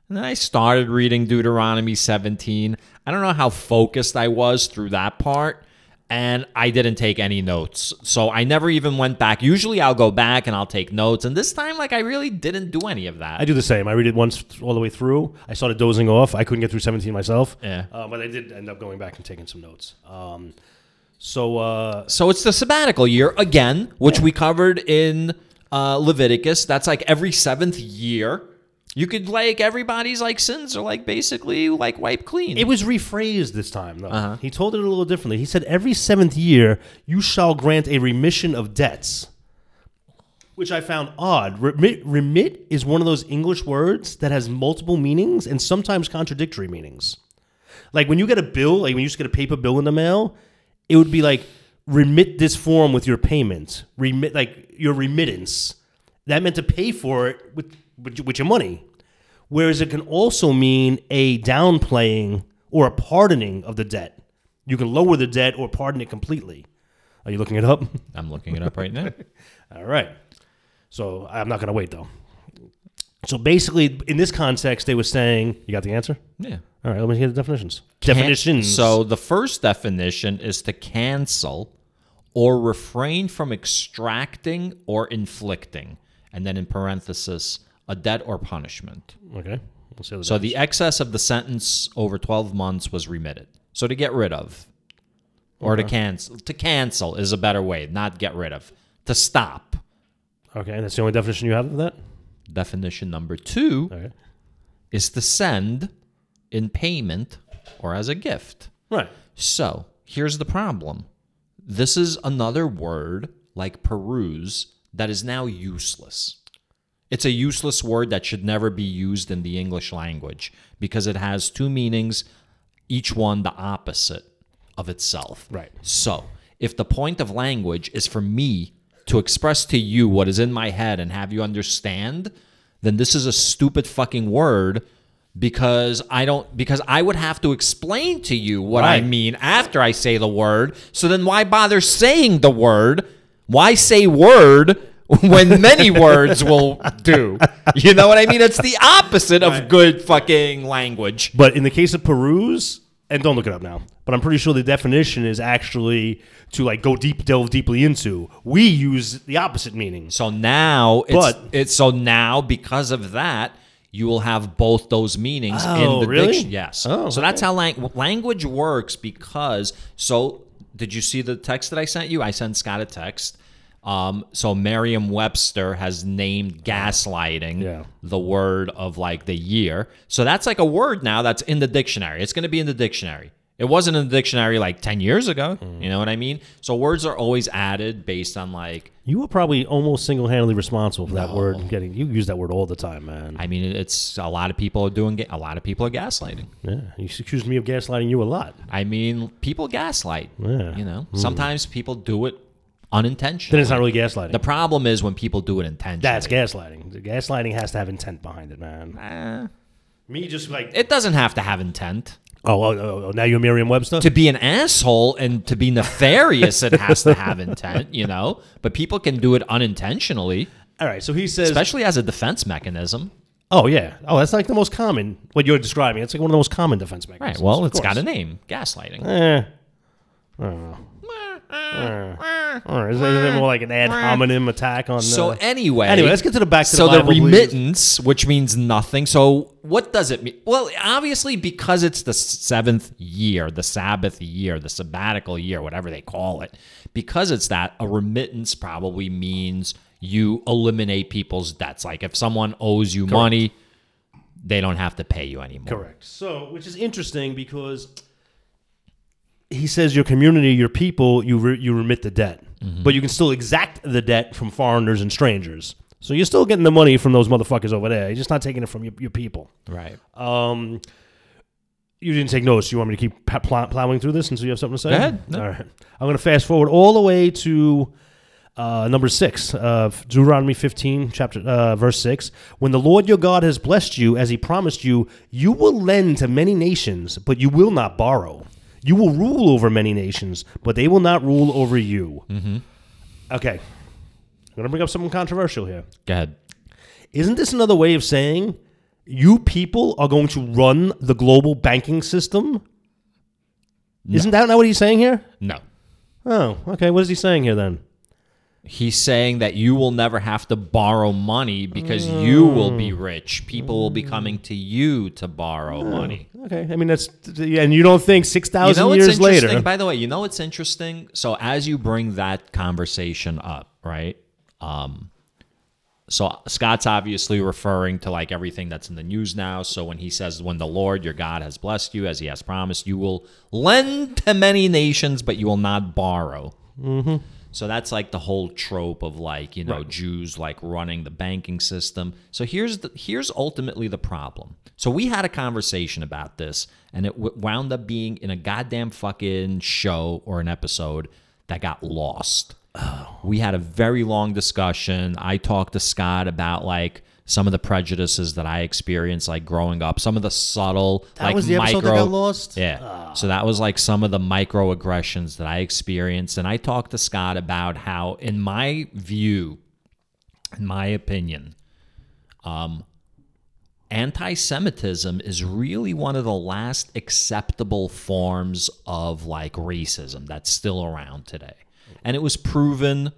and then I started reading Deuteronomy 17. I don't know how focused I was through that part, and I didn't take any notes. So I never even went back. Usually I'll go back and I'll take notes, and this time, like, I really didn't do any of that. I do the same. I read it once all the way through. I started dozing off. I couldn't get through 17 myself. Yeah. Uh, but I did end up going back and taking some notes. Um, So uh, So it's the sabbatical year again, which we covered in uh, Leviticus. That's like every seventh year. You could like everybody's like sins are like basically like wiped clean. it was rephrased this time, though. Uh-huh. He told it a little differently. He said, "Every seventh year, you shall grant a remission of debts." Which I found odd. Remit, remit is one of those English words that has multiple meanings and sometimes contradictory meanings. Like when you get a bill, like when you used to get a paper bill in the mail, it would be like remit this form with your payment, remit like your remittance. That meant to pay for it with with, your money. Whereas it can also mean a downplaying or a pardoning of the debt. You can lower the debt or pardon it completely. Are you looking it up? I'm looking it up right now. All right. So I'm not going to wait though. So basically, in this context, they were saying, "You got the answer." Yeah. All right, let me hear the definitions. Can- definitions. So the first definition is to cancel or refrain from extracting or inflicting, and then in parenthesis, a debt or punishment. okay, let's see. So the excess of the sentence over 12 months was remitted. So to get rid of or to cancel to cancel is a better way, not get rid of. To stop. okay, and that's the only definition you have of that. Definition number 2 Okay, is to send in payment or as a gift. right. So here's the problem this is another word like peruse that is now useless. It's a useless word that should never be used in the English language because it has two meanings, each one the opposite of itself. Right. So, if the point of language is for me to express to you what is in my head and have you understand, then this is a stupid fucking word because I don't because I would have to explain to you what I mean after I say the word. So then why bother saying the word? Why say word when many words will do? You know what I mean? It's the opposite of good fucking language. But in the case of peruse, and don't look it up now, but I'm pretty sure the definition is actually to like go deep, delve deeply into. We use the opposite meaning. So now it's But- it's so now because of that you will have both those meanings Oh, in the really? diction. Yes. Oh, so that's how lang- language works because so did you see the text that I sent you? I sent Scott a text. Um, so Merriam-Webster has named gaslighting Yeah. the word of like the year. So that's like a word now that's in the dictionary. It's going to be in the dictionary. It wasn't in the dictionary like 10 years ago. Mm. You know what I mean? So words are always added based on like You were probably almost single handedly responsible for that word getting. You use that word all the time, man. I mean, it's a lot of people are doing. A lot of people are gaslighting. yeah, you accused me of gaslighting you a lot. I mean, people gaslight. Yeah. You know, sometimes people do it unintentionally. Then it's not really gaslighting. the problem is when people do it intentionally. That's gaslighting. The gaslighting has to have intent behind it, man. Eh, Me just like it doesn't have to have intent. oh, oh, oh, oh, now you're Merriam-Webster. To be an asshole and to be nefarious, it has to have intent. You know, but people can do it unintentionally, All right, so he says, especially as a defense mechanism. oh yeah, oh that's like the most common. What you're describing, it's like one of the most common defense mechanisms. Right. Well, it's got a name: gaslighting. Eh. I don't know. Eh. Or is it more like an ad hominem attack on? So uh, anyway, anyway, let's get to the back to so the the remittance, which means nothing. So what does it mean? Well, obviously because it's the seventh year, the Sabbath year, the sabbatical year, whatever they call it. Because it's that, a remittance probably means you eliminate people's debts. Like if someone owes you money, they don't have to pay you anymore. Correct. So, which is interesting because he says your community, your people, you re- you remit the debt, Mm-hmm. but you can still exact the debt from foreigners and strangers. So you're still getting the money from those motherfuckers over there. You're just not taking it from your, your people. Right. Um, you didn't take notes. You want me to keep plow- plowing through this until you have something to say? Go ahead. No. All right. I'm going to fast forward all the way to uh, number six of Deuteronomy 15, chapter uh, verse six. When the Lord your God has blessed you as He promised you, you will lend to many nations, but you will not borrow. You will rule over many nations, but they will not rule over you. Mm-hmm. Okay. I'm going to bring up something controversial here. Go ahead. Isn't this another way of saying you people are going to run the global banking system? Isn't that not what he's saying here? No. Oh, okay. What is he saying here then? He's saying that you will never have to borrow money because you will be rich. People will be coming to you to borrow money. Okay, I mean that's and you don't think six thousand You know years later? By the way, you know what's interesting? So as you bring that conversation up, right? Um, so Scott's obviously referring to like everything that's in the news now. So when he says, "When the Lord your God has blessed you, as He has promised, you will lend to many nations, but you will not borrow." Mm-hmm. So that's like the whole trope of like you know Jews like running the banking system. So here's the here's ultimately the problem. So we had a conversation about this, and it w- wound up being in a goddamn fucking show or an episode that got lost. Oh. We had a very long discussion. I talked to Scott about like some of the prejudices that I experienced like growing up, some of the subtle That like was the episode that micro got lost? yeah. So that was like some of the microaggressions that I experienced. And I talked to Scott about how, in my view, in my opinion, um, anti Semitism is really one of the last acceptable forms of like racism that's still around today. And it was proven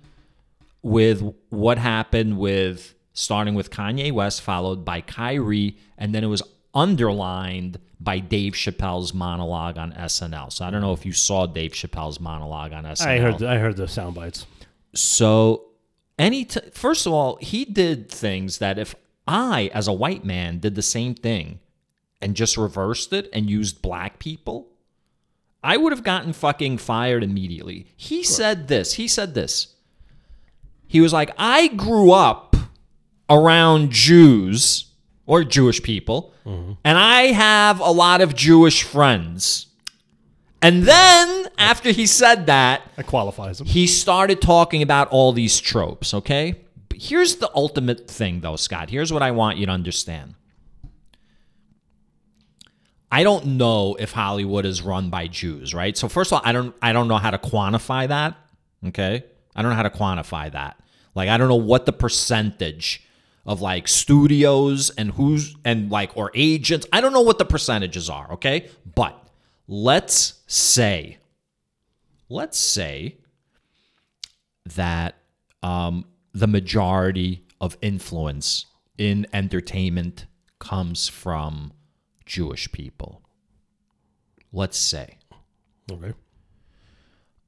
with what happened with starting with Kanye West, followed by Kyrie, and then it was underlined by Dave Chappelle's monologue on SNL. So I don't know if you saw Dave Chappelle's monologue on SNL. I heard I heard the sound bites. So, any t- first of all, he did things that if I, as a white man, did the same thing and just reversed it and used black people, I would have gotten fucking fired immediately. He said this. He said this. He was like, I grew up around Jews or Jewish people, mm-hmm. and I have a lot of Jewish friends. And then after he said that, That qualifies them. he started talking about all these tropes, okay? But here's the ultimate thing though, Scott. Here's what I want you to understand. I don't know if Hollywood is run by Jews, right? So first of all, I don't I don't know how to quantify that, okay? I don't know how to quantify that. Like I don't know what the percentage of like studios and who's and like or agents, I don't know what the percentages are, okay? But let's say let's say that um, the majority of influence in entertainment comes from Jewish people. Let's say. Okay.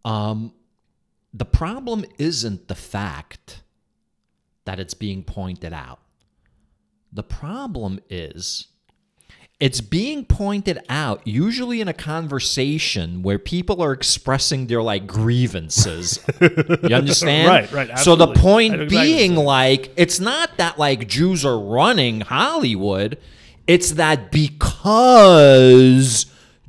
Um, The problem isn't the fact that it's being pointed out. The problem is it's being pointed out usually in a conversation where people are expressing their like grievances. you understand? Right, right, Absolutely. So the point exactly being like it's not that like Jews are running Hollywood, it's that because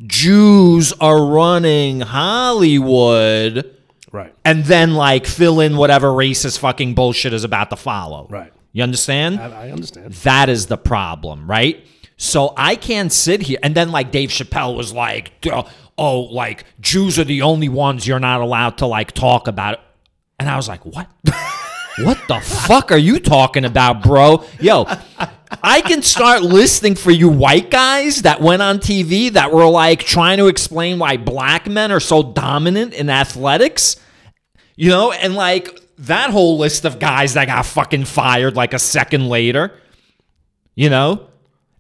Jews are running Hollywood, Right. and then like fill in whatever racist fucking bullshit is about to follow. Right. You understand? I, I understand. That is the problem, right? So I can't sit here and then like Dave Chappelle was like, "Oh, like Jews are the only ones you're not allowed to like talk about." And I was like, "What? what the fuck are you talking about, bro? Yo, I can start listing for you white guys that went on TV that were like trying to explain why black men are so dominant in athletics. You know, and like that whole list of guys that got fucking fired like a second later. You know,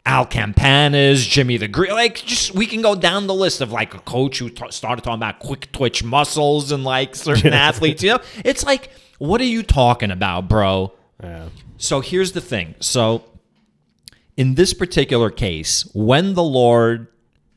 Al Campanis, Jimmy the Greek. Like, just we can go down the list of like a coach who t- started talking about quick twitch muscles and like certain athletes. You know, it's like, what are you talking about, bro? Yeah. So here's the thing. So in this particular case, when the Lord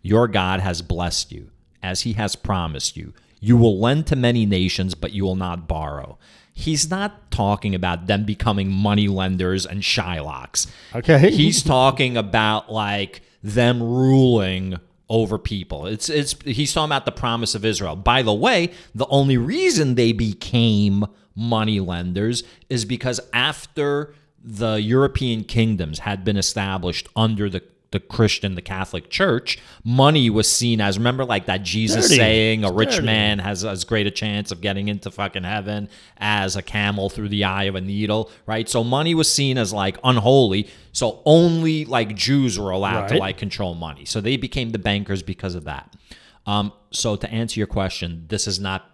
your God has blessed you, as he has promised you, you will lend to many nations, but you will not borrow. He's not talking about them becoming money lenders and Shylocks. Okay. He's talking about like them ruling over people. It's it's he's talking about the promise of Israel. By the way, the only reason they became money lenders is because after the European kingdoms had been established under the the Christian, the Catholic Church, money was seen as remember like that Jesus Dirty. saying a It's rich dirty. man has as great a chance of getting into fucking heaven as a camel through the eye of a needle, right? So money was seen as like unholy. So only like Jews were allowed to like control money. So they became the bankers because of that. Um, so to answer your question, this is not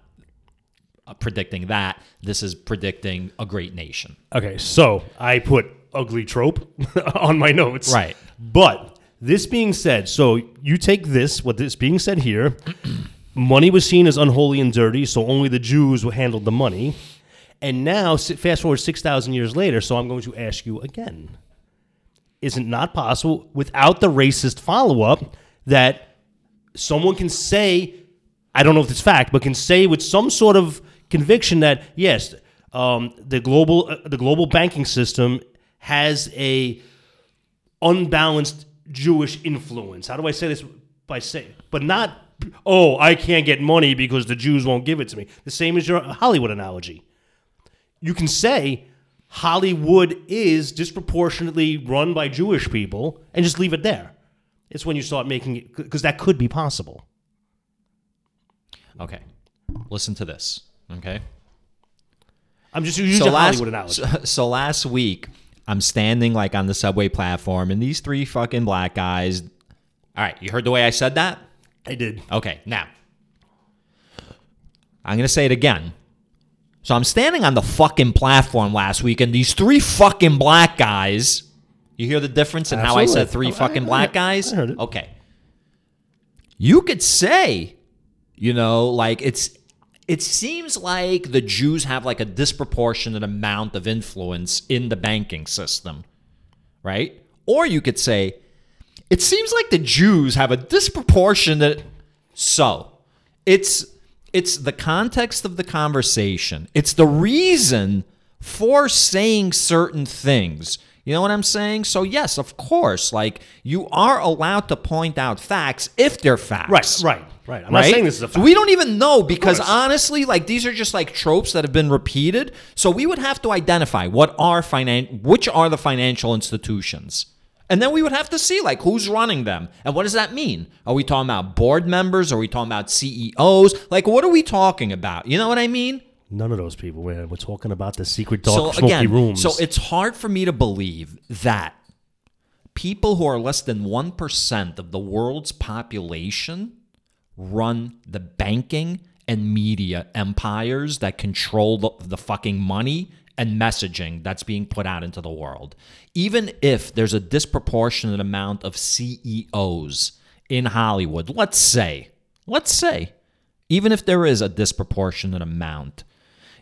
Uh, predicting that. This is predicting a great nation. Okay, so I put ugly trope on my notes. Right. But this being said, so you take this, what this being said here, money was seen as unholy and dirty, so only the Jews handled the money. And now, fast forward 6,000 years later, so I'm going to ask you again. Is it not possible, without the racist follow up, that someone can say, I don't know if it's fact, but can say with some sort of conviction that yes, um, the global uh, the global banking system has a unbalanced Jewish influence. How do I say this? By say, but not. Oh, I can't get money because the Jews won't give it to me. The same as your Hollywood analogy. You can say Hollywood is disproportionately run by Jewish people and just leave it there. It's when you start making it because that could be possible. Okay. Listen to this. Okay. I'm just using a last, Hollywood analogy. So, so last week, I'm standing like on the subway platform, and these three fucking black guys. All right, you heard the way I said that? I did. Okay, now I'm gonna say it again. So I'm standing on the fucking platform last week, and these three fucking black guys. You hear the difference in how I said Absolutely. three fucking I- black I guys? heard it. Okay. You could say, you know, like it's it seems like the Jews have like a disproportionate amount of influence in the banking system, right? Or you could say, it seems like the Jews have a disproportionate. So, it's it's the context of the conversation. It's the reason for saying certain things. You know what I'm saying? So yes, of course, like you are allowed to point out facts if they're facts. Right, right, right. I'm not saying this is a fact. We don't even know because honestly, like these are just like tropes that have been repeated. So we would have to identify what are finan- which are the financial institutions. And then we would have to see like who's running them and what does that mean? Are we talking about board members? Are we talking about CEOs? Like what are we talking about? You know what I mean? None of those people, man. We're talking about the secret dark so smoky again, rooms. so it's hard for me to believe that people who are less than 1% of the world's population run the banking and media empires that control the, the fucking money and messaging that's being put out into the world. Even if there's a disproportionate amount of CEOs in Hollywood, let's say, let's say, even if there is a disproportionate amount,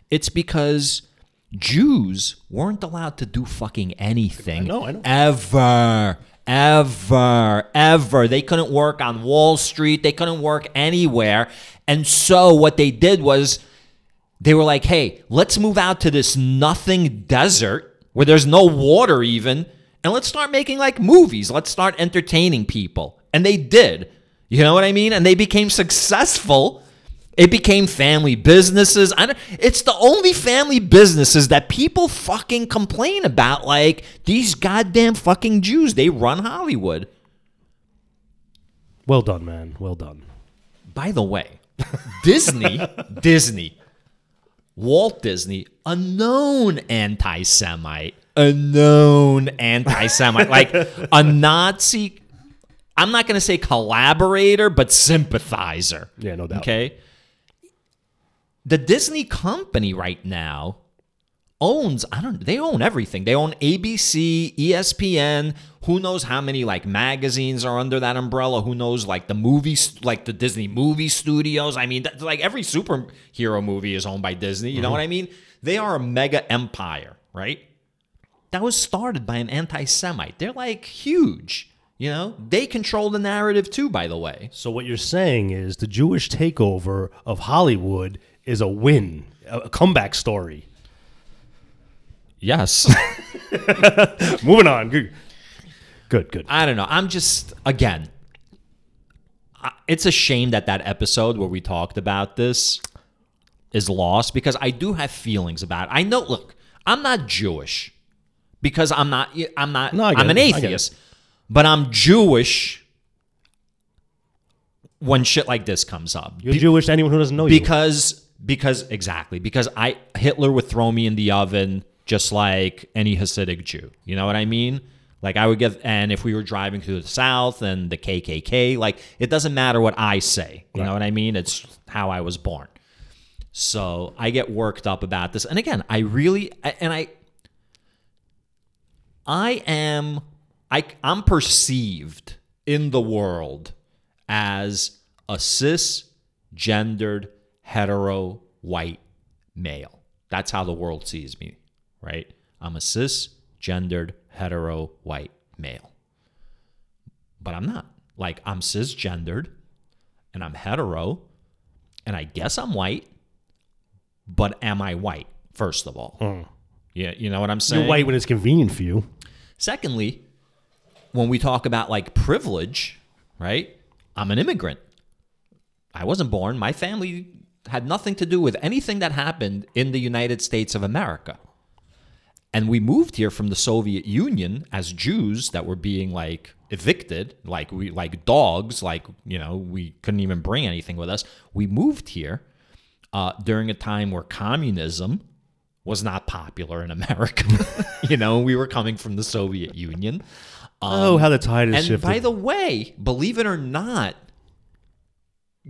it's because Jews weren't allowed to do fucking anything. I know, I know. Ever. Ever. Ever. They couldn't work on Wall Street. They couldn't work anywhere. And so what they did was they were like, hey, let's move out to this nothing desert where there's no water even, and let's start making like movies. Let's start entertaining people. And they did. You know what I mean? And they became successful. It became family businesses. It's the only family businesses that people fucking complain about. Like these goddamn fucking Jews, they run Hollywood. well done, man. Well done. By the way, Disney, Disney, Walt Disney, a known anti Semite, a known anti Semite, like a Nazi, I'm not going to say collaborator, but sympathizer. Yeah, no doubt. Okay. The Disney company right now owns, I don't they own everything. They own ABC, ESPN, who knows how many like magazines are under that umbrella, who knows like the movies like the Disney movie studios. I mean, that's like every superhero movie is owned by Disney, you know what I mm-hmm. mean? They are a mega empire, right? That was started by an anti-Semite. They're like huge. You know, they control the narrative too, by the way. So what you're saying is the Jewish takeover of Hollywood is a win, a comeback story. Yes. Moving on. Good. Good, good. I don't know. I'm just again. It's a shame that that episode where we talked about this is lost because I do have feelings about it. I know. Look, I'm not Jewish because I'm not. I'm not. No, I'm an it. I get it. atheist, but I'm Jewish when shit like this comes up. You're Jewish to anyone who doesn't know you. because because exactly because I Hitler would throw me in the oven just like any Hasidic Jew. You know what I mean? Like I would get, and if we were driving through the South and the KKK, like it doesn't matter what I say. You know what I mean? It's how I was born. So I get worked up about this. And again, I really and I I am I I'm perceived in the world as a cisgendered hetero white male. That's how the world sees me, right? I'm a cisgendered hetero white male. But I'm not. Like I'm cisgendered and I'm hetero and I guess I'm white, but am I white first of all? Hmm. Yeah, you know what I'm saying? You're white when it's convenient for you. Secondly, when we talk about like privilege, right? I'm an immigrant. I wasn't born. My family had nothing to do with anything that happened in the United States of America. And we moved here from the Soviet Union as Jews that were being like evicted, like we like dogs, like you know, we couldn't even bring anything with us. We moved here uh, during a time where communism was not popular in America. you know, we were coming from the Soviet Union. oh, how the tide is And shifted. by the way, believe it or not,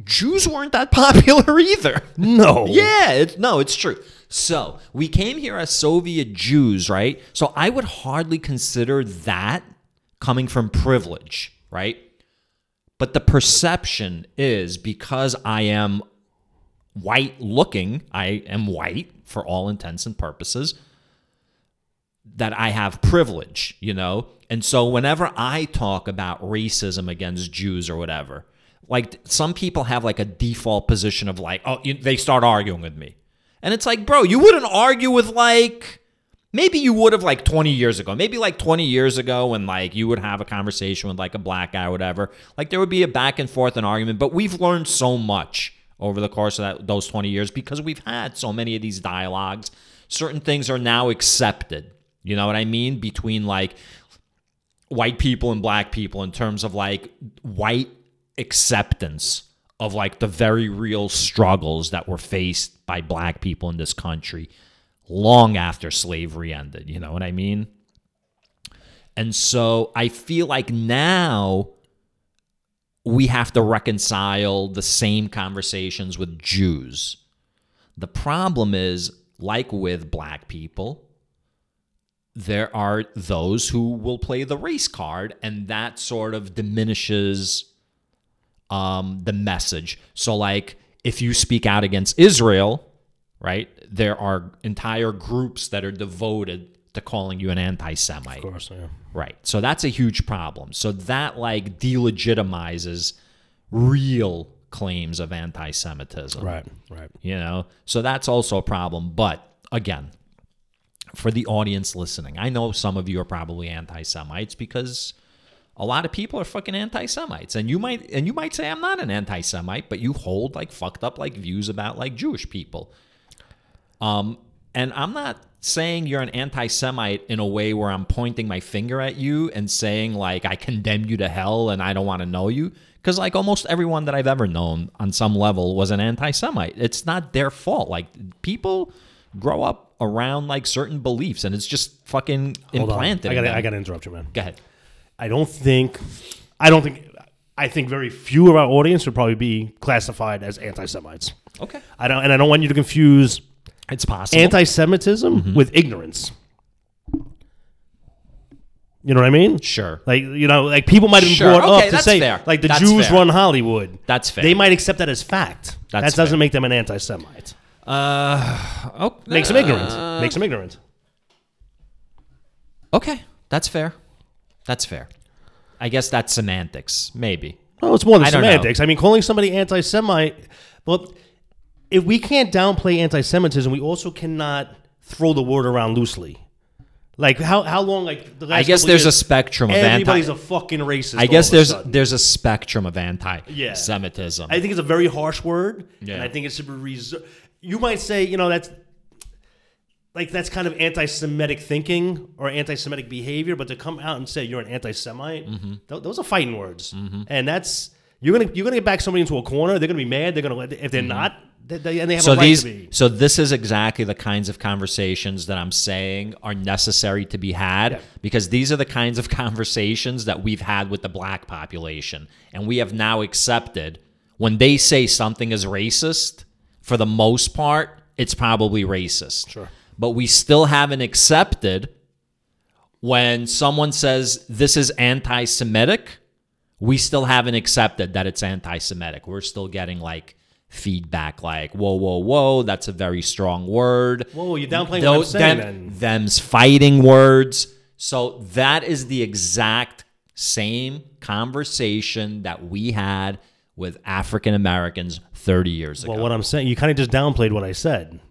Jews weren't that popular either. no. Yeah, it's, no, it's true. So we came here as Soviet Jews, right? So I would hardly consider that coming from privilege, right? But the perception is because I am white looking, I am white for all intents and purposes, that I have privilege, you know? And so whenever I talk about racism against Jews or whatever, like some people have like a default position of like, oh, you, they start arguing with me. And it's like, bro, you wouldn't argue with like, maybe you would have like 20 years ago. Maybe like 20 years ago when like you would have a conversation with like a black guy or whatever. Like there would be a back and forth and argument, but we've learned so much over the course of that, those 20 years because we've had so many of these dialogues. Certain things are now accepted. You know what I mean? Between like white people and black people in terms of like white acceptance of like the very real struggles that were faced by black people in this country long after slavery ended. You know what I mean? And so I feel like now we have to reconcile the same conversations with Jews. The problem is, like with black people, there are those who will play the race card, and that sort of diminishes um, the message. So, like, if you speak out against Israel, right, there are entire groups that are devoted to calling you an anti Semite. Of course, yeah. Right. So that's a huge problem. So that like delegitimizes real claims of anti Semitism. Right, right. You know? So that's also a problem. But again, for the audience listening, I know some of you are probably anti Semites because a lot of people are fucking anti Semites. And you might and you might say I'm not an anti Semite, but you hold like fucked up like views about like Jewish people. Um, and I'm not saying you're an anti Semite in a way where I'm pointing my finger at you and saying, like, I condemn you to hell and I don't want to know you. Because, like, almost everyone that I've ever known on some level was an anti Semite. It's not their fault. Like, people grow up around, like, certain beliefs and it's just fucking Hold on. implanted. I gotta. I gotta interrupt you, man. Go ahead. I don't think, I don't think, I think very few of our audience would probably be classified as anti-Semites. Okay. I don't, and I don't want you to confuse It's possible. anti-Semitism Mm-hmm. with ignorance. You know what I mean? sure. Like you know, like people might have been Sure. brought Okay, up to say, fair. like the That's Jews fair. run Hollywood. That's fair. They might accept that as fact. That's that doesn't fair. make them an anti-Semite. Uh, oh, Makes them ignorant. Makes them ignorant. Okay. That's fair. That's fair. I guess that's semantics. Maybe. No, it's more than I semantics. I mean, calling somebody anti-Semite. Well, if we can't downplay anti-Semitism, we also cannot throw the word around loosely. Like how how long? Like the last I guess there's a spectrum of anti. Everybody's a fucking racist. I guess of a there's there's a spectrum of anti-Semitism. I think it's a very harsh word, and Yeah. I think it should be reserved. You might say, you know, that's like that's kind of anti-Semitic thinking or anti-Semitic behavior, but to come out and say you're an anti-Semite, Mm-hmm. th- those are fighting words, and that's you're gonna you're gonna get back somebody into a corner. They're gonna be mad. They're gonna if they're not, they, they, and they have Mm-hmm. so a right these to be. so this is exactly the kinds of conversations that I'm saying are necessary to be had Yeah. because these are the kinds of conversations that we've had with the black population and we have now accepted when they say something is racist for the most part, it's probably racist. Sure. But we still haven't accepted when someone says this is anti Semitic, we still haven't accepted that it's anti Semitic. We're still getting like feedback like, whoa, whoa, whoa, that's a very strong word. Whoa, you're downplaying what I'm Those- saying them-. Them's fighting words. So that is the exact same conversation that we had with African Americans 30 years ago. Well, what I'm saying, you kind of just downplayed what I said.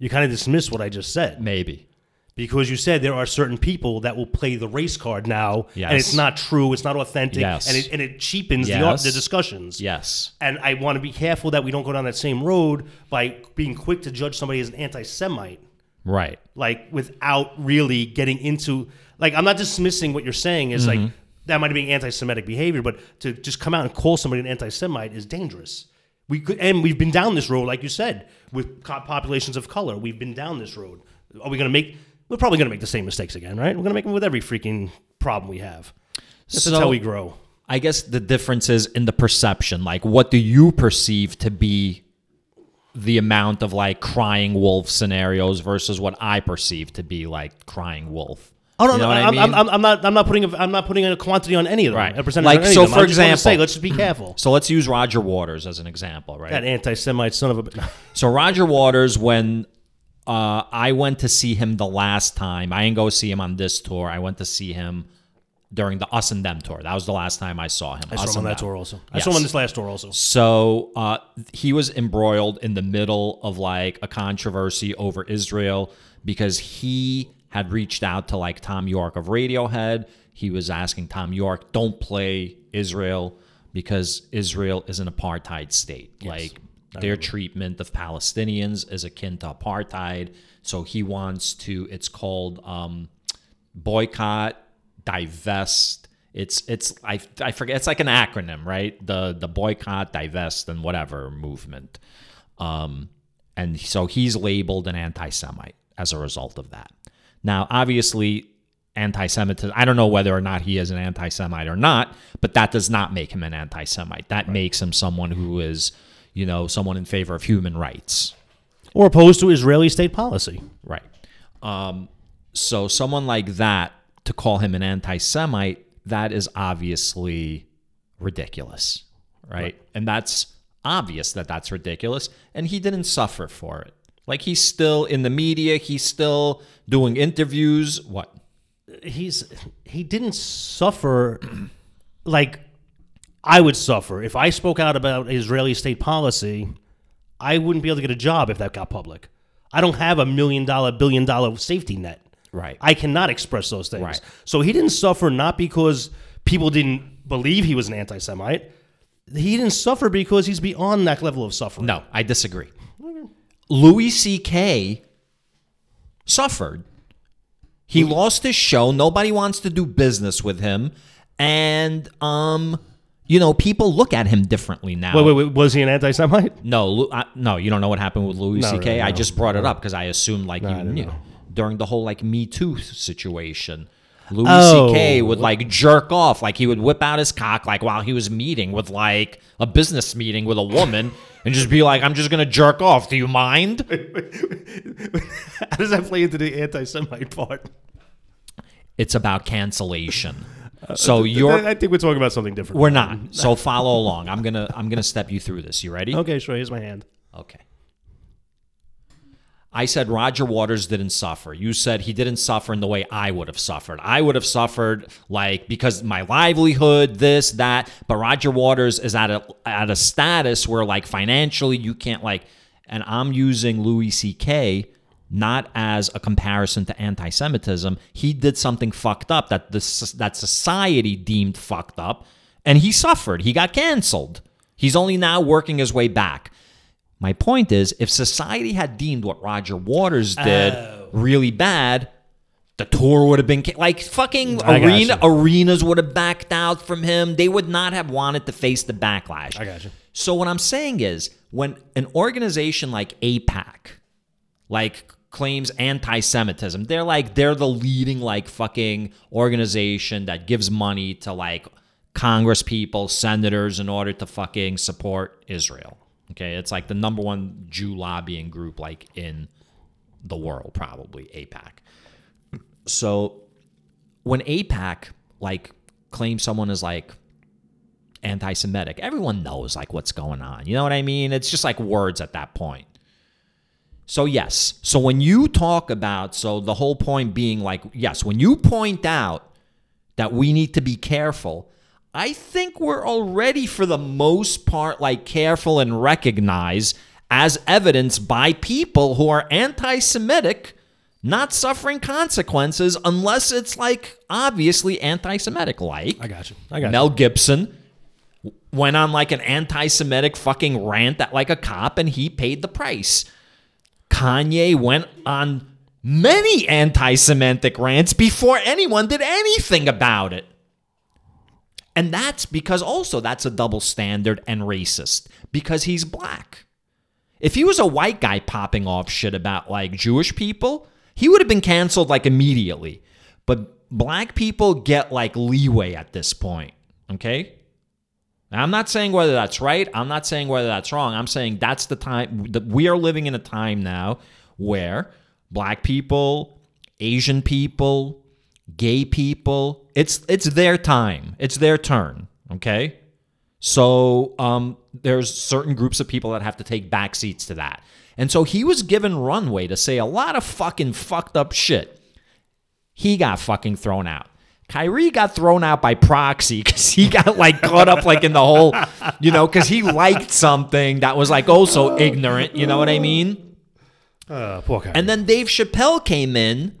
You kind of dismissed what I just said Maybe. because you said there are certain people that will play the race card now, and it's not true, it's not authentic, Yes. and it and it cheapens the Yes. the discussions. Yes. And I want to be careful that we don't go down that same road by being quick to judge somebody as an anti-Semite, Right. like without really getting into like I'm not dismissing what you're saying is Mm-hmm. like that might be anti-Semitic behavior, but to just come out and call somebody an anti-Semite is dangerous. We could, and we've been down this road, like you said, with co- populations of color. We've been down this road. Are we going to make? We're probably going to make the same mistakes again, right? We're going to make them with every freaking problem we have. That's So- how we grow. I guess the difference is in the perception. Like, what do you perceive to be the amount of like crying wolf scenarios versus what I perceive to be like crying wolf? Oh no, You know no, I I'm, mean? I'm, I'm, I'm not. I'm not putting. A, I'm not putting a quantity on any of them. Right. A percentage Like, on any so of them. for example- say, let's just be careful. So let's use Roger Waters as an example, right? That anti-Semite son of a. So Roger Waters, when uh, I went to see him the last time, I didn't go see him on this tour. I went to see him during the Us and Them tour. That was the last time I saw him. I Us saw him on that Them. tour also. I Yes. saw him on this last tour also. So uh, he was embroiled in the middle of like a controversy over Israel because he had reached out to like Thom Yorke of Radiohead. He was asking Thom Yorke, "Don't play Israel because Israel is an apartheid state. Like their treatment of Palestinians is akin to apartheid. So he wants to. It's called um, boycott, divest. It's it's I, I forget it's like an acronym, right? The the boycott, divest, and whatever movement. Um, and so he's labeled an anti-Semite as a result of that. Now, obviously, anti-Semitism. I don't know whether or not he is an anti-Semite or not, but that does not make him an anti-Semite. That makes him someone who is, you know, someone in favor of human rights. Or opposed to Israeli state policy. Right. Um, so someone like that to call him an anti-Semite, that is obviously ridiculous, right? And that's obvious that that's ridiculous, and he didn't suffer for it. Like he's still in the media, he's still doing interviews. What? He's he didn't suffer like I would suffer if I spoke out about Israeli state policy. I wouldn't be able to get a job if that got public. I don't have a million dollar, billion dollar safety net. Right. I cannot express those things. Right. So he didn't suffer not because people didn't believe he was an anti Semite. He didn't suffer because he's beyond that level of suffering. No, I disagree. Louis C.K. suffered. He lost his show. Nobody wants to do business with him, and um, you know, people look at him differently now. Wait, wait, wait. Was he an anti Semite? No, Lu- uh, no, you don't know what happened with Louis No, C.K. no, I just brought it up because I assumed like you didn't knew know. during the whole like Me Too situation. Louis Oh. C.K. would like jerk off, like he would whip out his cock, like while he was meeting with like a business meeting with a woman, and just be like, "I'm just gonna jerk off. Do you mind?" How does that play into the anti Semite part? It's about cancellation. Uh, so you're I think we're talking about something different. we're not. So follow along. I'm gonna I'm gonna step you through this. You ready? Okay, sure. Here's my hand. Okay. I said Roger Waters didn't suffer. You said he didn't suffer in the way I would have suffered. I would have suffered like because my livelihood, this, that. But Roger Waters is at a at a status where like financially you can't like. And I'm using Louis C.K. not as a comparison to anti-Semitism. He did something fucked up that this that society deemed fucked up, and he suffered. He got canceled. He's only now working his way back. My point is, if society had deemed what Roger Waters did oh. really bad, the tour would have been like fucking I arena arenas would have backed out from him. They would not have wanted to face the backlash. I got you. So what I'm saying is, when an organization like AIPAC, like claims anti-Semitism, they're like they're the leading like fucking organization that gives money to like Congress people, senators in order to fucking support Israel. Okay, it's like the number one Jew lobbying group, like in the world, probably AIPAC. So when AIPAC like claims someone is like anti-Semitic, everyone knows like what's going on. You know what I mean? It's just like words at that point. So yes, so when you talk about, so the whole point being like, yes, when you point out that we need to be careful. I think we're already, for the most part, like careful and recognize as evidenced by people who are anti Semitic not suffering consequences unless it's like obviously anti Semitic. Like, I got you. I got you. Mel Gibson went on like an anti Semitic fucking rant at like a cop and he paid the price. Kanye went on many anti Semitic rants before anyone did anything about it. And that's because also that's a double standard and racist because he's black. If he was a white guy popping off shit about like Jewish people, he would have been canceled like immediately. But black people get like leeway at this point. Okay? Now, I'm not saying whether that's right. I'm not saying whether that's wrong. I'm saying that's the time that we are living in a time now where black people, Asian people, gay people, it's it's their time. It's their turn. Okay? So um, there's certain groups of people that have to take back seats to that. And so he was given runway to say a lot of fucking fucked up shit. He got fucking thrown out. Kyrie got thrown out by proxy because he got like caught up like in the whole, you know, because he liked something that was like also ignorant. You know what I mean? Uh, poor guy. And then Dave Chappelle came in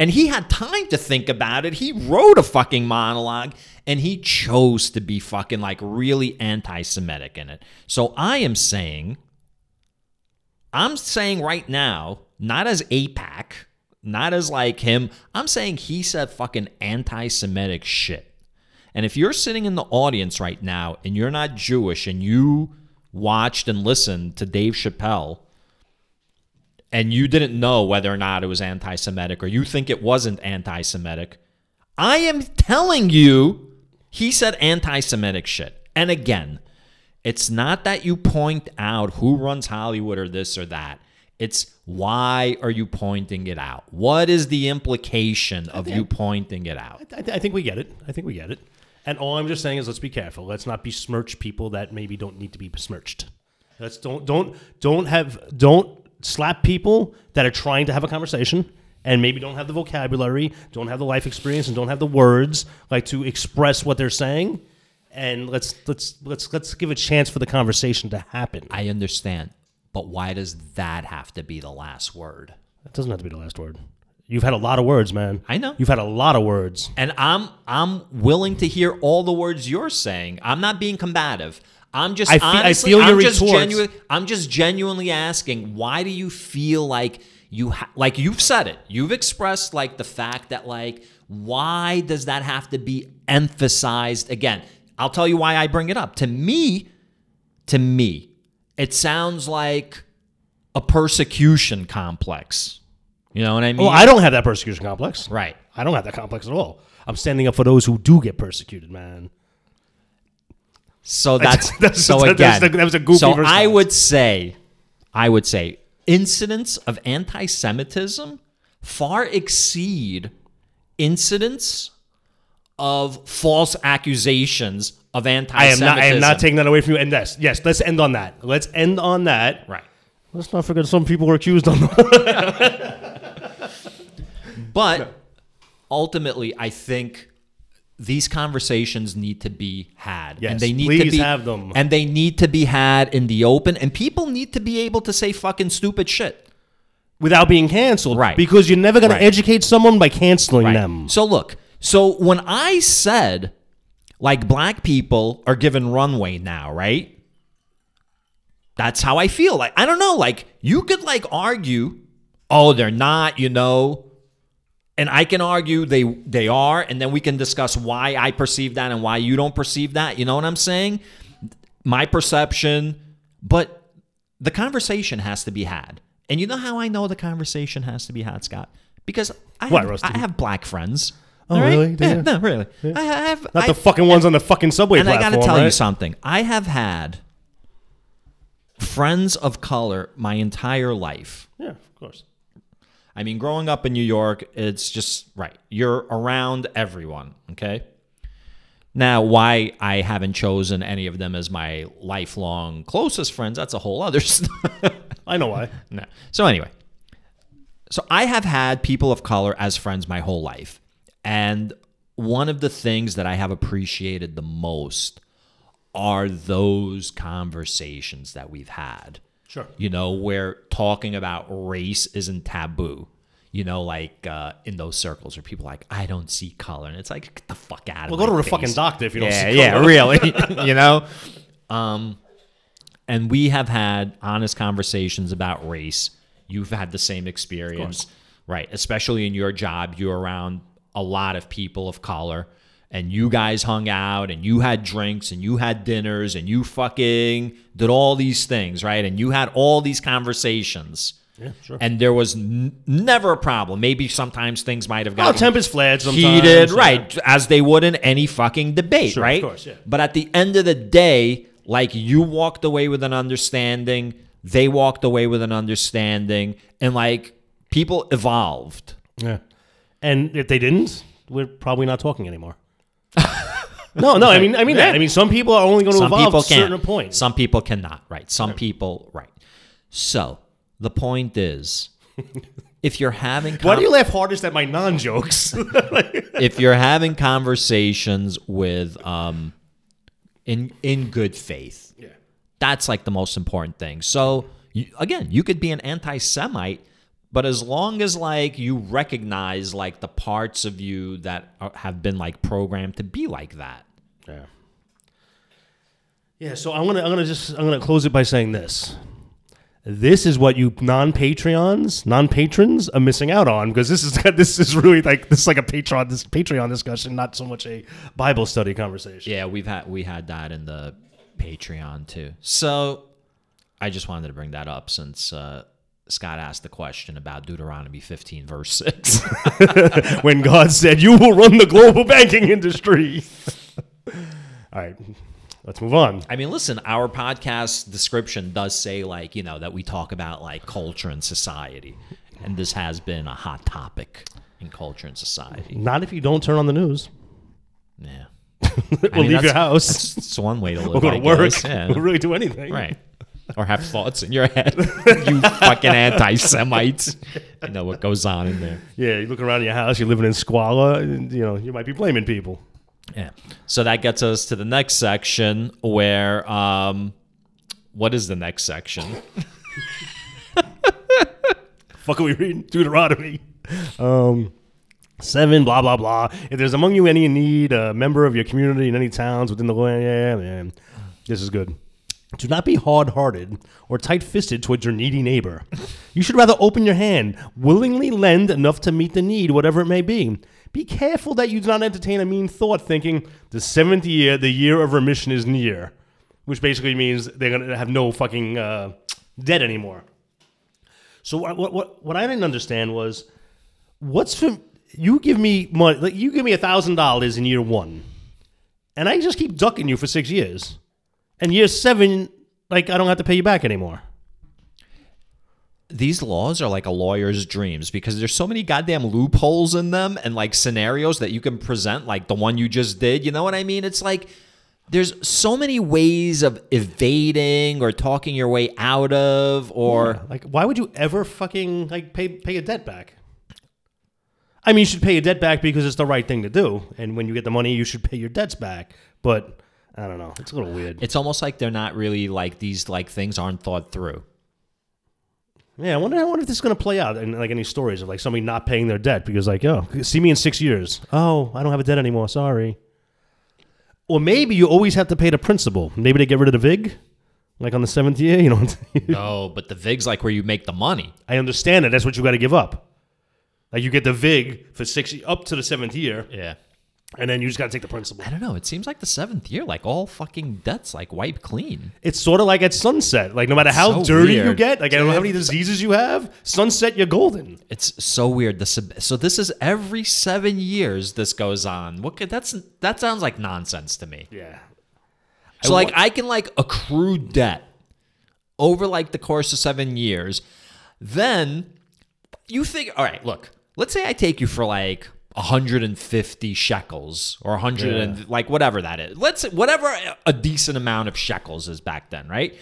and he had time to think about it. He wrote a fucking monologue and he chose to be fucking like really anti Semitic in it. So I am saying, I'm saying right now, not as AIPAC, not as like him, I'm saying he said fucking anti Semitic shit. And if you're sitting in the audience right now and you're not Jewish and you watched and listened to Dave Chappelle, and you didn't know whether or not it was anti Semitic or you think it wasn't anti Semitic, I am telling you, he said anti Semitic shit. And again, it's not that you point out who runs Hollywood or this or that. It's why are you pointing it out? What is the implication of you pointing it out? I, th- I think we get it. I think we get it. And all I'm just saying is let's be careful. Let's not besmirch people that maybe don't need to be besmirched. Let's don't don't don't have don't slap people that are trying to have a conversation and maybe don't have the vocabulary, don't have the life experience, and don't have the words like to express what they're saying. And let's let's let's let's give a chance for the conversation to happen. I understand, but why does that have to be the last word? That doesn't have to be the last word. You've had a lot of words, man. I know. You've had a lot of words. And I'm I'm willing to hear all the words you're saying. I'm not being combative. I'm just I fe- I honestly, feel your I'm just retorts. genuine, I'm just genuinely asking, why do you feel like you ha- like you've said it. You've expressed like the fact that like why does that have to be emphasized again? I'll tell you why I bring it up. To me, to me, it sounds like a persecution complex. You know what I oh, mean? Well, I don't have that persecution complex. right. I don't have that complex at all. I'm standing up for those who do get persecuted, man. So that's, That's- so that's- again. that's- that was a goofy So response. I would say, I would say, incidents of anti-Semitism far exceed incidents of false accusations of I am anti-Semitism. not. I am not taking that away from you. And yes, yes. Let's end on that. Let's end on that. right. Let's not forget some people were accused on. That. But ultimately, I think these conversations need to be had, Yes, and they need to be have them. and they need to be had in the open, and people need to be able to say fucking stupid shit. without being canceled. Right. Because you're never going Right. to educate someone by canceling them. So look, so when I said like black people are given runway now, right? That's how I feel. Like I don't know, like you could like argue, oh, they're not, you know. And I can argue they they are, and then we can discuss why I perceive that and why you don't perceive that. You know what I'm saying? My perception, but the conversation has to be had. And you know how I know the conversation has to be had, Scott? Because I What, have, Rusty? I have black friends. Oh, right? really? Yeah, no, really. I have Not I- the fucking ones on the fucking subway and I got to tell you something. I have had friends of color my entire life. Yeah, of course. I mean, growing up in New York, it's just right. You're around everyone, okay? Now, why I haven't chosen any of them as my lifelong closest friends, that's a whole other story. I know why. no. So, anyway, so I have had people of color as friends my whole life. And one of the things that I have appreciated the most are those conversations that we've had Sure. you know, where talking about race isn't taboo. You know, like uh, in those circles where people are like, I don't see color. And it's like, get the fuck out of Well, go to a face. fucking doctor if you don't yeah, see color. Yeah, really. you know? Um, and we have had honest conversations about race. You've had the same experience, right? Especially in your job, you're around a lot of people of color, and you guys hung out, and you had drinks, and you had dinners, and you fucking did all these things, right? And you had all these conversations. Yeah, sure. And there was n- never a problem. Maybe sometimes things might have Oh, gotten tempers flared heated, yeah. right, as they would in any fucking debate, Sure, of right? course, yeah. But at the end of the day, like you walked away with an understanding, they walked away with an understanding, and like people evolved. Yeah. And if they didn't, we're probably not talking anymore. No, no, I mean, I mean that. I mean, some people are only going to Some evolve people can. certain points. Some people cannot, right? Some people, right. So the point is, if you're having Why do you laugh hardest at my non-jokes? if you're having conversations with um in in good faith yeah. that's like the most important thing so you, again you could be an anti-semite but as long as like you recognize like the parts of you that are, have been like programmed to be like that Yeah. Yeah, so I'm gonna I'm gonna just I'm gonna close it by saying this. This is what you non-Patreons, non-patrons are missing out on because this is this is really like this is like a Patreon this Patreon discussion, not so much a Bible study conversation. yeah we've had we had that in the patreon too so i just wanted to bring that up since uh Scott asked the question about Deuteronomy 15, verse 6. when God said, "You will run the global banking industry." All right, let's move on. I mean, listen, our podcast description does say like, you know, that we talk about like culture and society. And this has been a hot topic in culture and society. Not if you don't turn on the news. Yeah. We'll leave your house. That's one way to live. We'll go I to work. Yeah. We'll really do anything. Right. Or have thoughts in your head. you fucking anti Semites. You know what goes on in there. Yeah, you look around your house. You're living in squalor. And, you know, you might be blaming people. Yeah. So that gets us to the next section where um what is the next section? fuck are we reading? Deuteronomy. Um, seven, blah, blah, blah. If there's among you any in need, a member of your community in any towns within the land, yeah, man. This is good. Do not be hard hearted or tight fisted towards your needy neighbor. You should rather open your hand, willingly lend enough to meet the need, whatever it may be. Be careful that you do not entertain a mean thought, thinking the seventh year, the year of remission is near, which basically means they're going to have no fucking uh, debt anymore. So what, what what I didn't understand was what's for you give me money like you give me a thousand dollars in year one, and I just keep ducking you for six years, and year seven like I don't have to pay you back anymore. these laws are like a lawyer's dreams because there's so many goddamn loopholes in them and like scenarios that you can present like the one you just did you know what i mean it's like there's so many ways of evading or talking your way out of or Like why would you ever fucking like pay pay a debt back? I mean, you should pay a debt back because it's the right thing to do, and when you get the money, you should pay your debts back. But I don't know, it's a little weird. it's almost like they're not really like these like things aren't thought through Yeah, I wonder. I wonder if this is going to play out in like any stories of like somebody not paying their debt because like, oh, see me in six years. Oh, I don't have a debt anymore. Sorry. Or maybe you always have to pay the principal. Maybe they get rid of the vig, like on the seventh year. You know, no but the vig's like where you make the money I understand that. That's what you got to give up. Like you get the vig for six up to the seventh year, yeah and then you just got to take the principal. i don't know it seems like the seventh year like all fucking debts like wipe clean It's sort of like at sunset. Like no matter how So dirty you get, like I don't know how many diseases you have. Sunset, you're golden. It's so weird. This so this is every seven years this goes on. What could, that's that sounds like nonsense to me. Yeah. So like I can like accrue debt over like the course of seven years, then you think, all right, look, let's say I take you for like 150 shekels or 100 and like whatever that is. Let's whatever a decent amount of shekels is back then, right?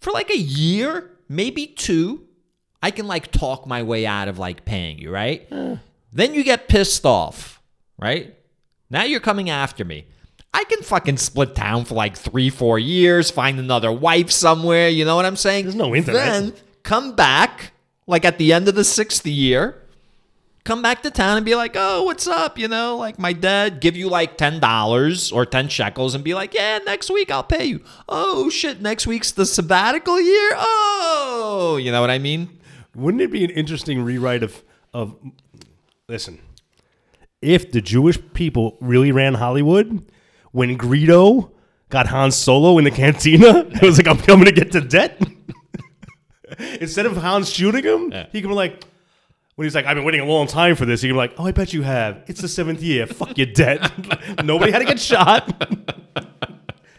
For like a year, maybe two, I can like talk my way out of like paying you, right? Then you get pissed off, right? Now you're coming after me. I can fucking split town for like three, four years, find another wife somewhere. You know what I'm saying? There's no internet. Then come back, like at the end of the sixth year, come back to town and be like, oh, what's up? You know, like my dad give you like $10 or 10 shekels and be like, yeah, next week I'll pay you. Oh, shit, next week's the sabbatical year? Oh, you know what I mean? Wouldn't it be an interesting rewrite of of listen? If the Jewish people really ran Hollywood, when Greedo got Han Solo in the cantina, it was like I'm coming to get to debt. Instead of Han shooting him, he could be like, when he's like, I've been waiting a long time for this, be like, Oh, I bet you have. It's the seventh year. Fuck your debt. Nobody had to get shot.